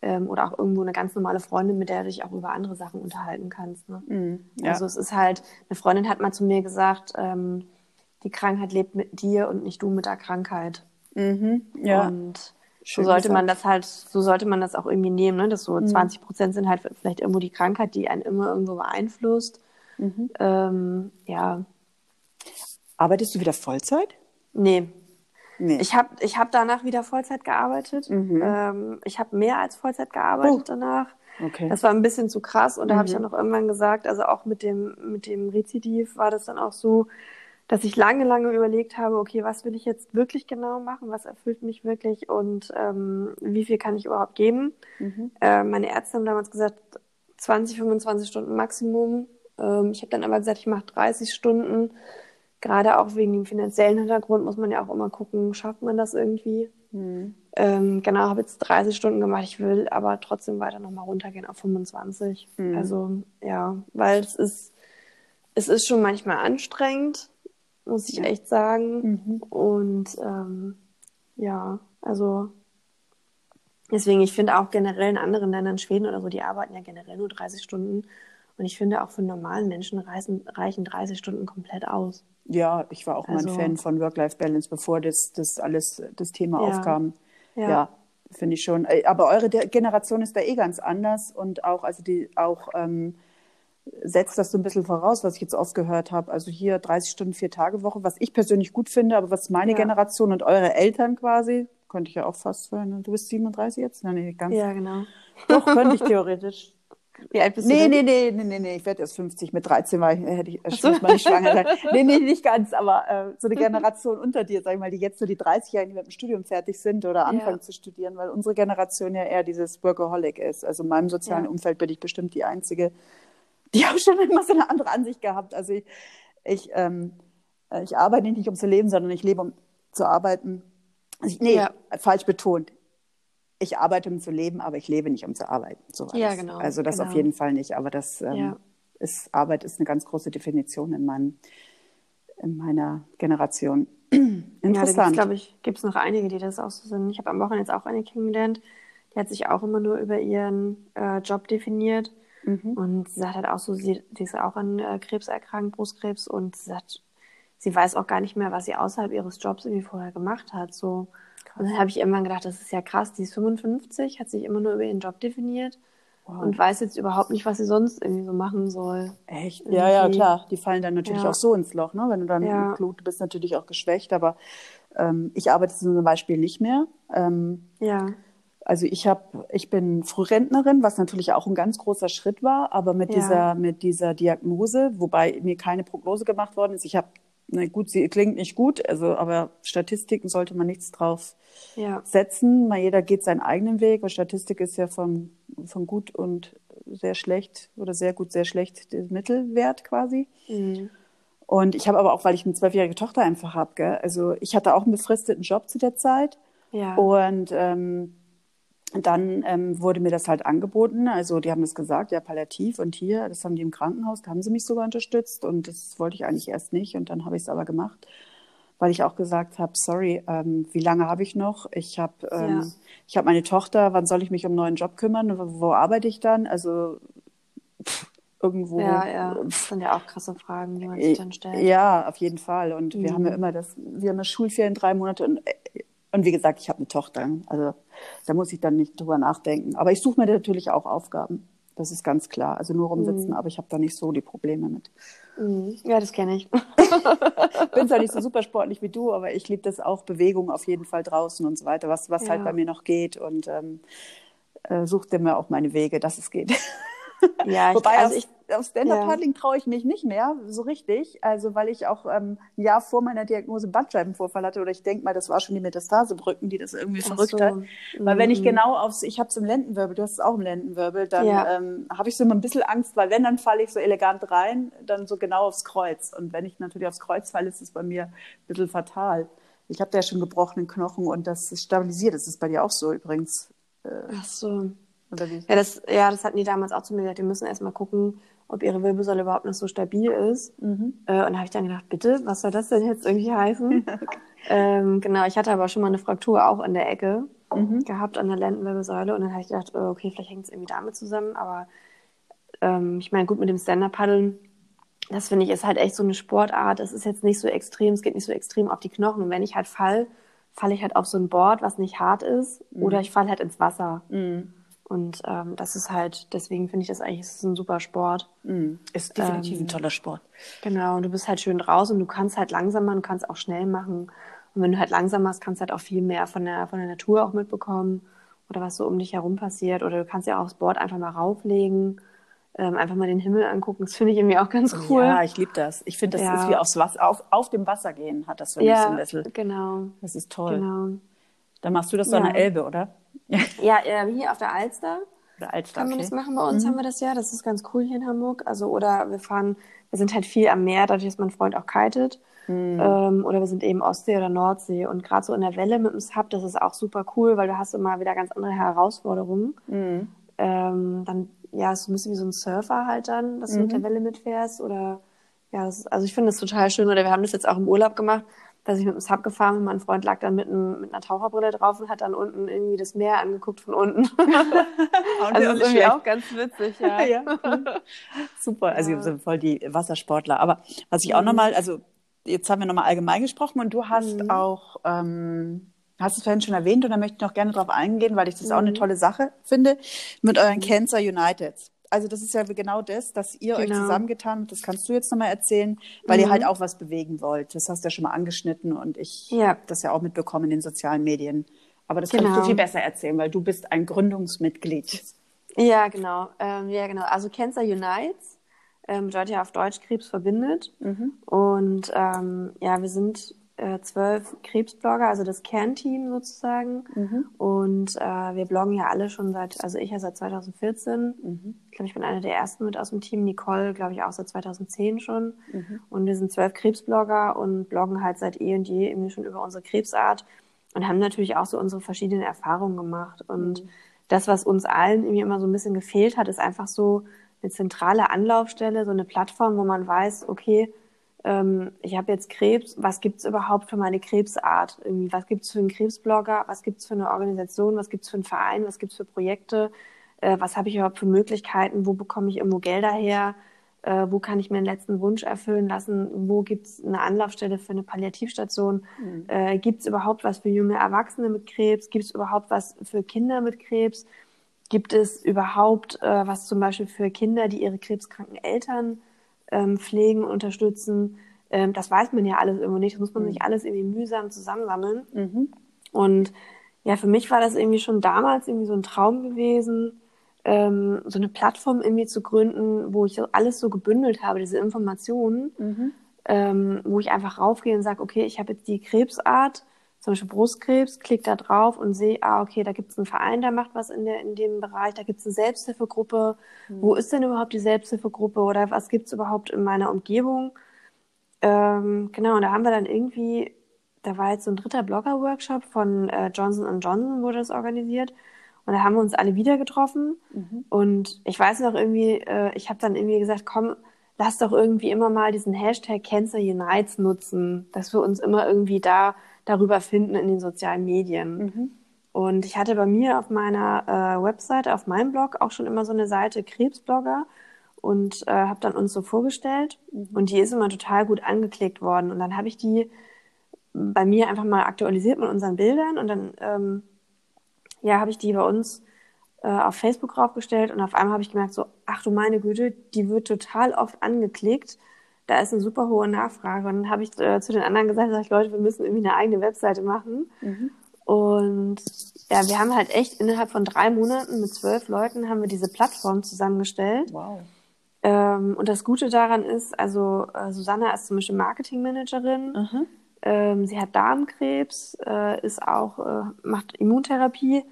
ähm, oder auch irgendwo eine ganz normale Freundin, mit der du dich auch über andere Sachen unterhalten kannst. Ne? Mhm, ja. Also es ist halt, eine Freundin hat mal zu mir gesagt, ähm, die Krankheit lebt mit dir und nicht du mit der Krankheit. Mhm, ja. Und so sollte man das halt, so sollte man das auch irgendwie nehmen, ne? dass so mhm. 20 Prozent sind halt vielleicht irgendwo die Krankheit, die einen immer irgendwo beeinflusst. Mhm. Ähm, ja. Arbeitest du wieder Vollzeit? Nee. Nee. Ich habe ich hab danach wieder Vollzeit gearbeitet. Mhm. Ähm, ich habe mehr als Vollzeit gearbeitet oh. danach. Okay. Das war ein bisschen zu krass und da habe ich mhm. auch noch irgendwann gesagt, also auch mit dem, mit dem Rezidiv war das dann auch so, dass ich lange, lange überlegt habe, okay, was will ich jetzt wirklich genau machen, was erfüllt mich wirklich und ähm, wie viel kann ich überhaupt geben. Mhm. Äh, meine Ärzte haben damals gesagt, 20, 25 Stunden Maximum. Ähm, ich habe dann aber gesagt, ich mache 30 Stunden. Gerade auch wegen dem finanziellen Hintergrund muss man ja auch immer gucken, schafft man das irgendwie. Mhm. Ähm, genau, habe jetzt 30 Stunden gemacht. Ich will aber trotzdem weiter nochmal runtergehen auf 25. Mhm. Also ja, weil es ist, es ist schon manchmal anstrengend muss ich echt sagen. Mhm. Und ähm, ja, also deswegen, ich finde auch generell in anderen Ländern, Schweden oder so, die arbeiten ja generell nur 30 Stunden. Und ich finde auch für normalen Menschen reichen, reichen 30 Stunden komplett aus. Ja, ich war auch also, mal ein Fan von Work-Life-Balance, bevor das, das alles das Thema ja. aufkam. Ja, ja finde ich schon. Äh, aber eure Generation ist da eh ganz anders und auch, also die auch ähm, setzt das so ein bisschen voraus, was ich jetzt oft gehört habe. Also hier 30 Stunden, vier Tage Woche, was ich persönlich gut finde, aber was meine ja. Generation und eure Eltern quasi, könnte ich ja auch fast sein. Du bist 37 jetzt? Nein, nee, ganz. Ja, genau. Doch, könnte ich theoretisch. Wie alt bist nee, du? Nee, nee, nee, nee, nee, ich werde erst 50. Mit 13 war ich, äh, hätte ich äh, so. mal nicht schwanger sein. Nee, nee, nicht ganz, aber äh, so eine Generation unter dir, sag ich mal, die jetzt so die 30-Jährigen, die mit dem Studium fertig sind oder anfangen ja. zu studieren, weil unsere Generation ja eher dieses Workaholic ist. Also in meinem sozialen ja. Umfeld bin ich bestimmt die Einzige, die haben schon immer so eine andere Ansicht gehabt. Also ich, ich, ähm, äh, ich arbeite nicht, um zu leben, sondern ich lebe, um zu arbeiten. Also ich, nee, ja. falsch betont. Ich arbeite, um zu leben, aber ich lebe nicht, um zu arbeiten. So ja, genau. Also das genau. auf jeden Fall nicht. Aber das ähm, ja. ist, Arbeit ist eine ganz große Definition in, meinem, in meiner Generation. Interessant. Ja, glaube ich, gibt es noch einige, die das auch so sind. Ich habe am Wochenende jetzt auch eine kennengelernt, die hat sich auch immer nur über ihren äh, Job definiert Mhm. Und sie sagt halt auch so, sie, sie ist auch an äh, Krebs erkrankt, Brustkrebs, und sie sagt, sie weiß auch gar nicht mehr, was sie außerhalb ihres Jobs irgendwie vorher gemacht hat. So. Und dann habe ich irgendwann gedacht, das ist ja krass, die ist 55, hat sich immer nur über ihren Job definiert wow. und weiß jetzt überhaupt nicht, was sie sonst irgendwie so machen soll. Echt? Irgendwie. Ja, ja, klar. Die fallen dann natürlich ja. auch so ins Loch, ne? Wenn du dann ja. du bist natürlich auch geschwächt, aber ähm, ich arbeite zum Beispiel nicht mehr. Ähm, ja. Also ich habe, ich bin Frührentnerin, was natürlich auch ein ganz großer Schritt war, aber mit ja. dieser, mit dieser Diagnose, wobei mir keine Prognose gemacht worden ist. Ich habe, na gut, sie klingt nicht gut, also aber Statistiken sollte man nichts drauf ja. setzen. Mal jeder geht seinen eigenen Weg. weil Statistik ist ja von, von gut und sehr schlecht oder sehr gut, sehr schlecht der Mittelwert quasi. Mhm. Und ich habe aber auch, weil ich eine zwölfjährige Tochter einfach habe, also ich hatte auch einen befristeten Job zu der Zeit. Ja. Und ähm, dann ähm, wurde mir das halt angeboten. Also die haben es gesagt, ja, palliativ und hier, das haben die im Krankenhaus, da haben sie mich sogar unterstützt und das wollte ich eigentlich erst nicht und dann habe ich es aber gemacht, weil ich auch gesagt habe, sorry, ähm, wie lange habe ich noch? Ich habe ähm, ja. ich habe meine Tochter, wann soll ich mich um einen neuen Job kümmern? Wo, wo arbeite ich dann? Also pff, irgendwo. Ja, ja. Das sind ja auch krasse Fragen, die man sich dann stellt. Ja, auf jeden Fall. Und mhm. wir haben ja immer das, wir haben ja Schulferien drei Monate und, und wie gesagt, ich habe eine Tochter. Also da muss ich dann nicht drüber nachdenken. Aber ich suche mir natürlich auch Aufgaben. Das ist ganz klar. Also nur rumsitzen, mhm. aber ich habe da nicht so die Probleme mit. Mhm. Ja, das kenne ich. Bin zwar nicht so super sportlich wie du, aber ich liebe das auch, Bewegung auf jeden Fall draußen und so weiter, was, was halt ja. halt bei mir noch geht. Und ähm, äh, suchte mir auch meine Wege, dass es geht. Ja, ich, Wobei also ich, auf Stand-Up-Paddling ja. traue ich mich nicht mehr so richtig. Also weil ich auch ähm, ein Jahr vor meiner Diagnose Bandscheibenvorfall hatte oder ich denke mal, das war schon die Metastasebrücken, die das irgendwie Ach verrückt so. hat. Weil wenn ich mhm. genau aufs, ich habe es im Lendenwirbel, du hast es auch im Lendenwirbel, dann ja. ähm, habe ich so immer ein bisschen Angst, weil wenn, dann falle ich so elegant rein, dann so genau aufs Kreuz. Und wenn ich natürlich aufs Kreuz falle, ist es bei mir ein bisschen fatal. Ich habe da ja schon gebrochenen Knochen und das ist stabilisiert. Das ist bei dir auch so übrigens. Äh, Ach so. Oder wie? Ja, das, ja, das hatten die damals auch zu mir gesagt, die müssen erstmal gucken, ob ihre Wirbelsäule überhaupt noch so stabil ist. Mhm. Äh, und da habe ich dann gedacht, bitte, was soll das denn jetzt irgendwie heißen? okay. ähm, genau, ich hatte aber schon mal eine Fraktur auch in der Ecke mhm. gehabt an der Lendenwirbelsäule und dann habe ich gedacht, oh, okay, vielleicht hängt es irgendwie damit zusammen, aber ähm, ich meine, gut, mit dem Stand-Up-Paddeln, das finde ich ist halt echt so eine Sportart. Es ist jetzt nicht so extrem, es geht nicht so extrem auf die Knochen. Und wenn ich halt fall, falle ich halt auf so ein Board, was nicht hart ist, mhm. oder ich falle halt ins Wasser. Mhm. Und ähm, das ist halt, deswegen finde ich das eigentlich, ist ein super Sport. Mm, ist definitiv ähm, ein toller Sport. Genau, und du bist halt schön draußen und du kannst halt langsam machen, du kannst auch schnell machen. Und wenn du halt langsam machst, kannst du halt auch viel mehr von der, von der Natur auch mitbekommen oder was so um dich herum passiert. Oder du kannst ja auch aufs Board einfach mal rauflegen, ähm, einfach mal den Himmel angucken. Das finde ich irgendwie auch ganz cool. Ja, ich liebe das. Ich finde, das ja. ist wie aufs Wasser, auf, auf dem Wasser gehen, hat das für mich ja, so ein bisschen. genau. Das ist toll. Genau. Dann machst du das ja. an der Elbe, oder? ja, äh, hier auf der Alster. Der Alster, Kann man okay. das machen bei uns, mhm. haben wir das ja. Das ist ganz cool hier in Hamburg. Also, oder wir fahren, wir sind halt viel am Meer, dadurch, dass mein Freund auch kitet. Mhm. Ähm, oder wir sind eben Ostsee oder Nordsee. Und gerade so in der Welle mit dem Sub, das ist auch super cool, weil du hast immer wieder ganz andere Herausforderungen. Mhm. Ähm, dann, ja, es ist ein bisschen wie so ein Surfer halt dann, dass du mit der mhm. Welle mitfährst. Oder ja, ist, also ich finde das total schön. Oder wir haben das jetzt auch im Urlaub gemacht dass ich mit dem Sub gefahren bin. Mein Freund lag dann mit, einem, mit einer Taucherbrille drauf und hat dann unten irgendwie das Meer angeguckt von unten. also das ist irgendwie auch ganz witzig, ja. ja. Super, also ja. sind voll die Wassersportler. Aber was ich auch mhm. nochmal, also jetzt haben wir nochmal allgemein gesprochen und du hast mhm. auch, ähm, hast es vorhin schon erwähnt und da möchte ich noch gerne drauf eingehen, weil ich das mhm. auch eine mhm. tolle Sache finde, mit euren mhm. Cancer Uniteds also das ist ja genau das, dass ihr genau. euch zusammengetan habt, das kannst du jetzt nochmal erzählen, weil mhm. ihr halt auch was bewegen wollt. Das hast du ja schon mal angeschnitten und ich ja. habe das ja auch mitbekommen in den sozialen Medien. Aber das genau. kannst du viel besser erzählen, weil du bist ein Gründungsmitglied. Ja, genau. Ähm, ja, genau. Also Cancer Unites ähm, bedeutet ja auf Deutsch Krebs verbindet. Mhm. Und ähm, ja, wir sind äh, zwölf Krebsblogger, also das Kernteam sozusagen. Mhm. Und äh, wir bloggen ja alle schon seit, also ich ja seit 2014. Mhm. Ich glaube, ich bin eine der ersten mit aus dem Team. Nicole, glaube ich, auch seit 2010 schon. Mhm. Und wir sind zwölf Krebsblogger und bloggen halt seit eh und je irgendwie schon über unsere Krebsart und haben natürlich auch so unsere verschiedenen Erfahrungen gemacht. Und mhm. das, was uns allen irgendwie immer so ein bisschen gefehlt hat, ist einfach so eine zentrale Anlaufstelle, so eine Plattform, wo man weiß, okay, ähm, ich habe jetzt Krebs, was gibt es überhaupt für meine Krebsart? Irgendwie, was gibt es für einen Krebsblogger? Was gibt es für eine Organisation? Was gibt es für einen Verein? Was gibt es für Projekte? Äh, was habe ich überhaupt für Möglichkeiten? Wo bekomme ich irgendwo Gelder her? Äh, wo kann ich mir den letzten Wunsch erfüllen lassen? Wo gibt es eine Anlaufstelle für eine Palliativstation? Mhm. Äh, gibt es überhaupt was für junge Erwachsene mit Krebs? Gibt es überhaupt was für Kinder mit Krebs? Gibt es überhaupt äh, was zum Beispiel für Kinder, die ihre krebskranken Eltern ähm, pflegen, unterstützen. Ähm, das weiß man ja alles irgendwo nicht. Das muss man mhm. sich alles irgendwie mühsam zusammensammeln. Mhm. Und ja, für mich war das irgendwie schon damals irgendwie so ein Traum gewesen, ähm, so eine Plattform irgendwie zu gründen, wo ich alles so gebündelt habe, diese Informationen, mhm. ähm, wo ich einfach raufgehe und sage, okay, ich habe jetzt die Krebsart, zum Beispiel Brustkrebs, klick da drauf und sehe, ah, okay, da gibt es einen Verein, der macht was in, der, in dem Bereich, da gibt es eine Selbsthilfegruppe. Mhm. Wo ist denn überhaupt die Selbsthilfegruppe oder was gibt es überhaupt in meiner Umgebung? Ähm, genau, und da haben wir dann irgendwie, da war jetzt so ein dritter Blogger-Workshop von äh, Johnson Johnson, wurde das organisiert. Und da haben wir uns alle wieder getroffen. Mhm. Und ich weiß noch irgendwie, äh, ich habe dann irgendwie gesagt, komm, lass doch irgendwie immer mal diesen Hashtag Cancer Unites nutzen, dass wir uns immer irgendwie da darüber finden in den sozialen Medien. Mhm. Und ich hatte bei mir auf meiner äh, Webseite, auf meinem Blog auch schon immer so eine Seite Krebsblogger. und äh, habe dann uns so vorgestellt. Mhm. Und die ist immer total gut angeklickt worden. Und dann habe ich die bei mir einfach mal aktualisiert mit unseren Bildern und dann ähm, ja, habe ich die bei uns äh, auf Facebook raufgestellt und auf einmal habe ich gemerkt, so, ach du meine Güte, die wird total oft angeklickt. Da ist eine super hohe Nachfrage. Und dann habe ich äh, zu den anderen gesagt, sag ich, Leute, wir müssen irgendwie eine eigene Webseite machen. Mhm. Und ja, wir haben halt echt innerhalb von drei Monaten mit zwölf Leuten haben wir diese Plattform zusammengestellt. Wow. Ähm, und das Gute daran ist, also äh, Susanna ist zum Beispiel Marketingmanagerin. Mhm. Ähm, sie hat Darmkrebs, äh, ist auch, äh, macht Immuntherapie.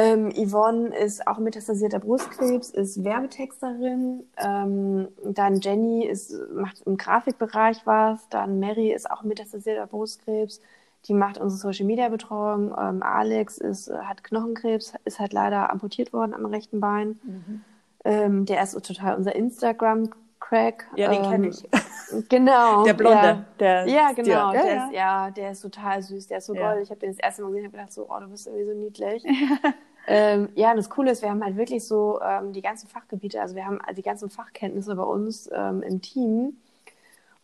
Ähm, Yvonne ist auch metastasierter Brustkrebs, ist Werbetexterin. Ähm, dann Jenny ist, macht im Grafikbereich was. Dann Mary ist auch metastasierter Brustkrebs. Die macht unsere Social Media Betreuung. Ähm, Alex ist, äh, hat Knochenkrebs, ist halt leider amputiert worden am rechten Bein. Mhm. Ähm, der ist total unser Instagram Crack. Ja, den ähm, kenne ich. Genau. Der Blonde. Ja, der ja genau. Der, der ja. Ist, ja, der ist total süß. Der ist so ja. goldig. Ich habe den das erste Mal gesehen und gedacht so, oh, du bist irgendwie so niedlich. ähm, ja, und das Coole ist, wir haben halt wirklich so ähm, die ganzen Fachgebiete, also wir haben die ganzen Fachkenntnisse bei uns ähm, im Team.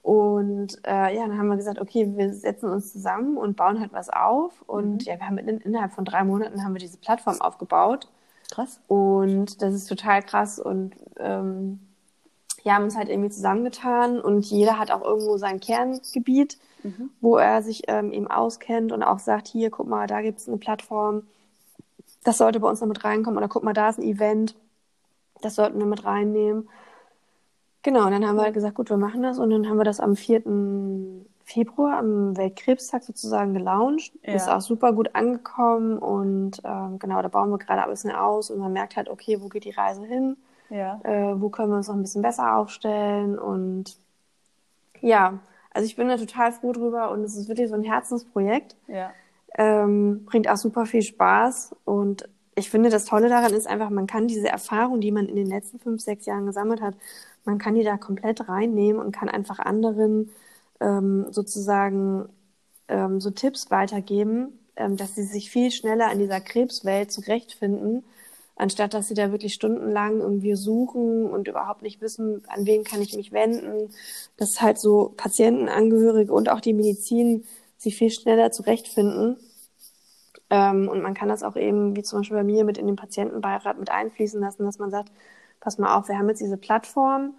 Und äh, ja, dann haben wir gesagt, okay, wir setzen uns zusammen und bauen halt was auf. Und mhm. ja, wir haben in, innerhalb von drei Monaten haben wir diese Plattform aufgebaut. Krass. Und das ist total krass. Und ähm, ja, haben uns halt irgendwie zusammengetan und jeder hat auch irgendwo sein Kerngebiet, mhm. wo er sich ähm, eben auskennt und auch sagt, hier, guck mal, da gibt es eine Plattform, das sollte bei uns noch mit reinkommen oder guck mal, da ist ein Event, das sollten wir mit reinnehmen. Genau, und dann haben wir halt gesagt, gut, wir machen das und dann haben wir das am 4. Februar, am Weltkrebstag sozusagen gelauncht. Ja. Ist auch super gut angekommen und ähm, genau, da bauen wir gerade ein bisschen aus und man merkt halt, okay, wo geht die Reise hin? Ja. Äh, wo können wir uns noch ein bisschen besser aufstellen? Und ja, also ich bin da total froh drüber und es ist wirklich so ein Herzensprojekt. Ja. Ähm, bringt auch super viel Spaß und ich finde, das Tolle daran ist einfach, man kann diese Erfahrung, die man in den letzten fünf, sechs Jahren gesammelt hat, man kann die da komplett reinnehmen und kann einfach anderen ähm, sozusagen ähm, so Tipps weitergeben, ähm, dass sie sich viel schneller in dieser Krebswelt zurechtfinden anstatt dass sie da wirklich stundenlang irgendwie suchen und überhaupt nicht wissen, an wen kann ich mich wenden, dass halt so Patientenangehörige und auch die Medizin sich viel schneller zurechtfinden. Ähm, und man kann das auch eben, wie zum Beispiel bei mir, mit in den Patientenbeirat mit einfließen lassen, dass man sagt, pass mal auf, wir haben jetzt diese Plattform,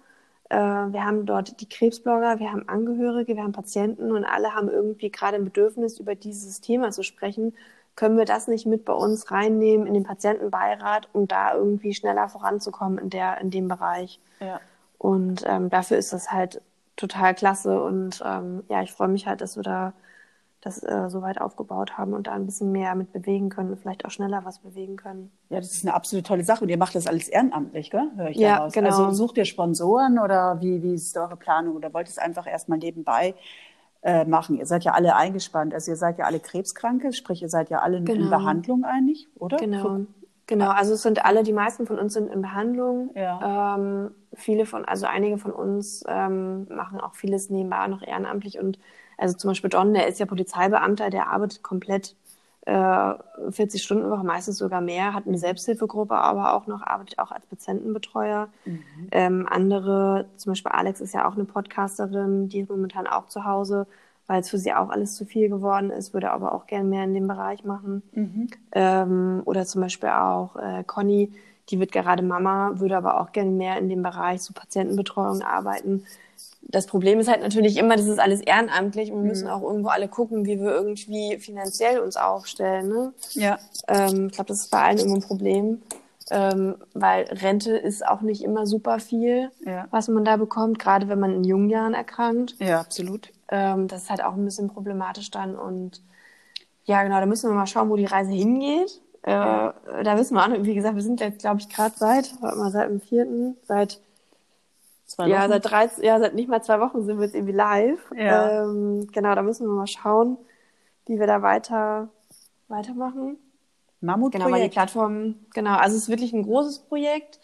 äh, wir haben dort die Krebsblogger, wir haben Angehörige, wir haben Patienten und alle haben irgendwie gerade ein Bedürfnis, über dieses Thema zu sprechen können wir das nicht mit bei uns reinnehmen in den Patientenbeirat, um da irgendwie schneller voranzukommen in der in dem Bereich. Ja. Und ähm, dafür ist das halt total klasse und ähm, ja, ich freue mich halt, dass wir da das äh, so weit aufgebaut haben und da ein bisschen mehr mit bewegen können und vielleicht auch schneller was bewegen können. Ja, das ist eine absolut tolle Sache und ihr macht das alles ehrenamtlich, gell? Hör ich ja, genau. Also sucht ihr Sponsoren oder wie, wie ist eure Planung oder wollt ihr es einfach erstmal nebenbei äh, machen. Ihr seid ja alle eingespannt, also ihr seid ja alle Krebskranke, sprich ihr seid ja alle genau. in Behandlung eigentlich, oder? Genau. Genau, also es sind alle, die meisten von uns sind in Behandlung. Ja. Ähm, viele von, also einige von uns ähm, machen auch vieles nebenbei noch ehrenamtlich und also zum Beispiel John, der ist ja Polizeibeamter, der arbeitet komplett äh, 40 Stunden Woche, meistens sogar mehr, hat eine Selbsthilfegruppe, aber auch noch arbeitet auch als Patientenbetreuer. Mhm. Ähm, andere, zum Beispiel Alex ist ja auch eine Podcasterin, die ist momentan auch zu Hause, weil es für sie auch alles zu viel geworden ist, würde aber auch gerne mehr in dem Bereich machen. Mhm. Ähm, oder zum Beispiel auch äh, Conny, die wird gerade Mama, würde aber auch gerne mehr in dem Bereich so Patientenbetreuung arbeiten das Problem ist halt natürlich immer, das ist alles ehrenamtlich und wir müssen mhm. auch irgendwo alle gucken, wie wir irgendwie finanziell uns aufstellen. Ne? Ja. Ähm, ich glaube, das ist bei allen immer ein Problem, ähm, weil Rente ist auch nicht immer super viel, ja. was man da bekommt, gerade wenn man in jungen Jahren erkrankt. Ja, absolut. Ähm, das ist halt auch ein bisschen problematisch dann und ja, genau, da müssen wir mal schauen, wo die Reise hingeht. Äh. Da wissen wir auch, wie gesagt, wir sind jetzt, glaube ich, gerade seit, warte mal, seit dem vierten, seit Zwei ja, seit 13, ja, seit nicht mal zwei Wochen sind wir jetzt irgendwie live. Ja. Ähm, genau, da müssen wir mal schauen, wie wir da weiter weitermachen. Mammutprojekt. Genau, weil die Plattform, genau, also es ist wirklich ein großes Projekt.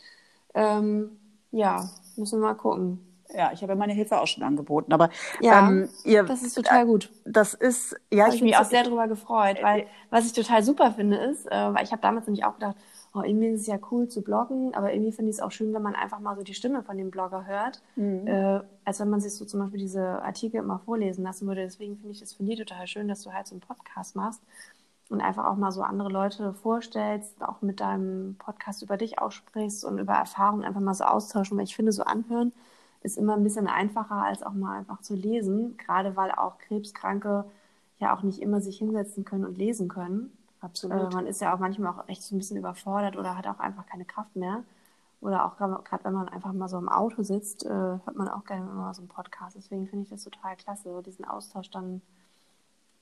Ähm, ja, müssen wir mal gucken. Ja, ich habe ja meine Hilfe auch schon angeboten, aber ja, ähm, ihr, das ist total gut. Das ist, ja, ich, ich mich auch sehr darüber gefreut, weil was ich total super finde ist, äh, weil ich habe damals nämlich auch gedacht, oh, irgendwie ist es ja cool zu bloggen, aber irgendwie finde ich es auch schön, wenn man einfach mal so die Stimme von dem Blogger hört, mhm. äh, als wenn man sich so zum Beispiel diese Artikel immer vorlesen lassen würde. Deswegen finde ich das von dir total schön, dass du halt so einen Podcast machst und einfach auch mal so andere Leute vorstellst, auch mit deinem Podcast über dich aussprichst und über Erfahrungen einfach mal so austauschen, weil ich finde, so anhören ist immer ein bisschen einfacher, als auch mal einfach zu lesen, gerade weil auch Krebskranke ja auch nicht immer sich hinsetzen können und lesen können. Absolut. Äh, man ist ja auch manchmal auch echt so ein bisschen überfordert oder hat auch einfach keine Kraft mehr. Oder auch gerade wenn man einfach mal so im Auto sitzt, äh, hört man auch gerne immer mal so einen Podcast. Deswegen finde ich das total klasse, diesen Austausch dann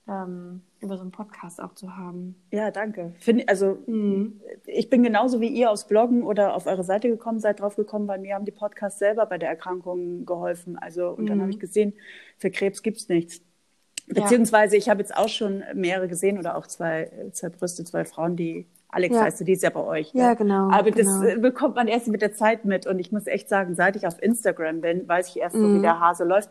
ähm, über so einen Podcast auch zu haben. Ja, danke. Find, also mhm. ich bin genauso wie ihr aufs Bloggen oder auf eure Seite gekommen, seid drauf gekommen, weil mir haben die Podcasts selber bei der Erkrankung geholfen. Also und mhm. dann habe ich gesehen, für Krebs gibt es nichts. Beziehungsweise ich habe jetzt auch schon mehrere gesehen oder auch zwei, zwei Brüste, zwei Frauen, die Alex ja. heißt du, die ist ja bei euch. Ja, genau. Aber genau. das bekommt man erst mit der Zeit mit. Und ich muss echt sagen, seit ich auf Instagram bin, weiß ich erst so, mhm. wie der Hase läuft.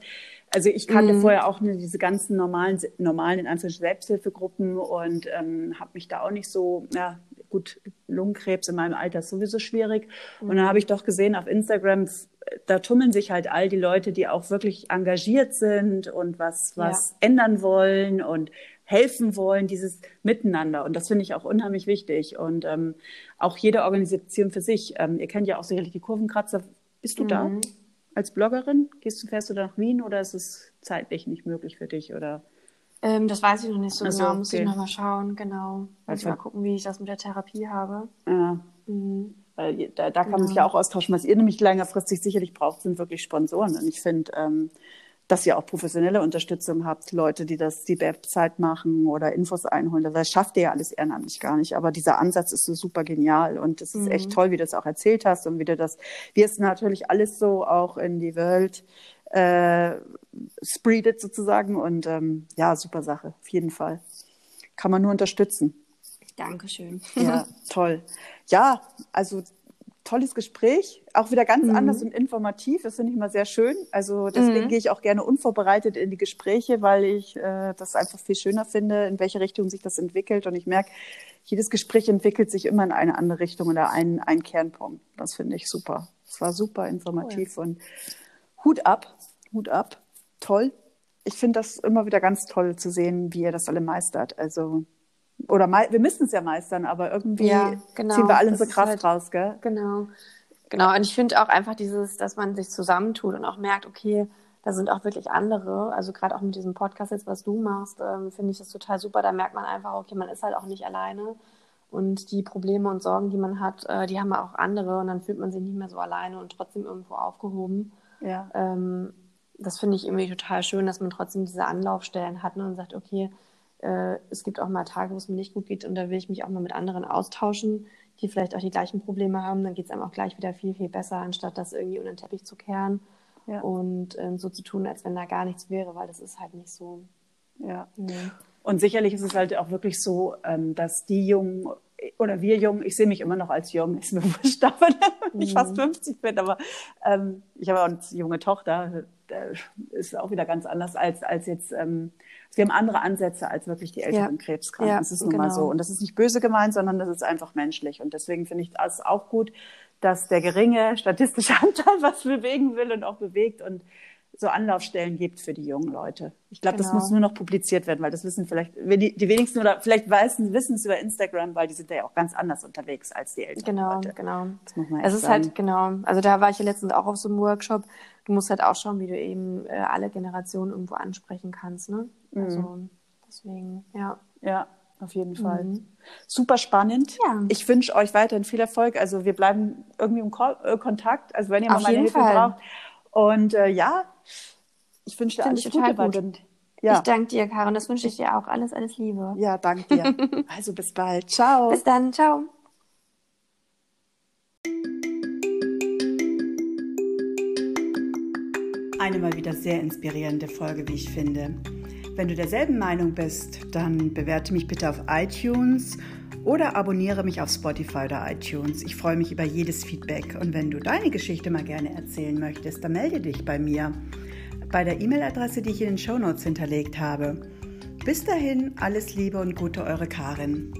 Also ich kannte mhm. vorher auch nur diese ganzen normalen, normalen in Anführungszeichen Selbsthilfegruppen und ähm, habe mich da auch nicht so, ja gut, Lungenkrebs in meinem Alter ist sowieso schwierig. Mhm. Und dann habe ich doch gesehen auf Instagram, da tummeln sich halt all die Leute, die auch wirklich engagiert sind und was, was ja. ändern wollen und helfen wollen, dieses Miteinander. Und das finde ich auch unheimlich wichtig. Und ähm, auch jede Organisation für sich. Ähm, ihr kennt ja auch sicherlich die Kurvenkratzer. Bist du mhm. da als Bloggerin? Gehst du, fährst du da nach Wien oder ist es zeitlich nicht möglich für dich? Oder? Ähm, das weiß ich noch nicht so also, genau. Muss okay. ich nochmal schauen, genau. Muss also, mal gucken, wie ich das mit der Therapie habe. Ja. Mhm. Weil da, da kann man sich ja genau. auch austauschen. Was ihr nämlich längerfristig sicherlich braucht, sind wirklich Sponsoren. Und ich finde, ähm, dass ihr auch professionelle Unterstützung habt, Leute, die das die Website machen oder Infos einholen. Das schafft ihr ja alles ehrenamtlich gar nicht. Aber dieser Ansatz ist so super genial und es ist mhm. echt toll, wie du es auch erzählt hast und wie du das, wie es natürlich alles so auch in die Welt äh, spreadet sozusagen. Und ähm, ja, super Sache, auf jeden Fall. Kann man nur unterstützen. Dankeschön. Ja, toll. Ja, also tolles Gespräch, auch wieder ganz mhm. anders und informativ. Das finde ich immer sehr schön. Also deswegen mhm. gehe ich auch gerne unvorbereitet in die Gespräche, weil ich äh, das einfach viel schöner finde, in welche Richtung sich das entwickelt. Und ich merke, jedes Gespräch entwickelt sich immer in eine andere Richtung oder einen, einen Kernpunkt. Das finde ich super. Es war super informativ cool. und Hut ab, Hut ab, toll. Ich finde das immer wieder ganz toll zu sehen, wie ihr das alle meistert. Also oder wir müssen es ja meistern, aber irgendwie ja, genau. ziehen wir alle unsere Kraft halt, raus, gell? Genau. Genau. Und ich finde auch einfach dieses, dass man sich zusammentut und auch merkt, okay, da sind auch wirklich andere. Also gerade auch mit diesem Podcast jetzt, was du machst, ähm, finde ich das total super. Da merkt man einfach, okay, man ist halt auch nicht alleine. Und die Probleme und Sorgen, die man hat, äh, die haben auch andere. Und dann fühlt man sich nicht mehr so alleine und trotzdem irgendwo aufgehoben. Ja. Ähm, das finde ich irgendwie total schön, dass man trotzdem diese Anlaufstellen hat ne, und sagt, okay, äh, es gibt auch mal Tage, wo es mir nicht gut geht und da will ich mich auch mal mit anderen austauschen, die vielleicht auch die gleichen Probleme haben. Dann geht es einem auch gleich wieder viel, viel besser, anstatt das irgendwie unter den Teppich zu kehren ja. und ähm, so zu tun, als wenn da gar nichts wäre, weil das ist halt nicht so. Ja. ja. Und sicherlich ist es halt auch wirklich so, ähm, dass die Jungen oder wir Jungen, ich sehe mich immer noch als jung, ist mir wurscht, wenn ich fast 50 mhm. bin, aber ähm, ich habe auch eine junge Tochter, ist auch wieder ganz anders als, als jetzt ähm, wir haben andere Ansätze als wirklich die älteren ja. Krebskranken. Ja, das ist nun genau. mal so. Und das ist nicht böse gemeint, sondern das ist einfach menschlich. Und deswegen finde ich es auch gut, dass der geringe statistische Anteil was bewegen will und auch bewegt und so Anlaufstellen gibt für die jungen Leute. Ich glaube, genau. das muss nur noch publiziert werden, weil das wissen vielleicht die, die wenigsten oder vielleicht wissen, wissen es über Instagram, weil die sind ja auch ganz anders unterwegs als die Älteren genau, Leute. Genau. Das muss man es ist sagen. halt, genau, also da war ich ja letztens auch auf so einem Workshop. Du musst halt auch schauen, wie du eben äh, alle Generationen irgendwo ansprechen kannst, ne? Mhm. Also deswegen, ja. Ja, auf jeden Fall. Mhm. Super spannend. Ja. Ich wünsche euch weiterhin viel Erfolg. Also wir bleiben irgendwie im Ko äh, Kontakt. Also wenn ihr mal meine Hilfe Fall. braucht. Und äh, ja, ich wünsche dir alles ich Gute. Gut. Ja. Ich danke dir, Karin. Das wünsche ich dir auch. Alles, alles Liebe. Ja, danke dir. also bis bald. Ciao. Bis dann. Ciao. Eine mal wieder sehr inspirierende Folge, wie ich finde. Wenn du derselben Meinung bist, dann bewerte mich bitte auf iTunes oder abonniere mich auf Spotify oder iTunes. Ich freue mich über jedes Feedback und wenn du deine Geschichte mal gerne erzählen möchtest, dann melde dich bei mir bei der E-Mail-Adresse, die ich in den Show Notes hinterlegt habe. Bis dahin, alles Liebe und Gute, eure Karin.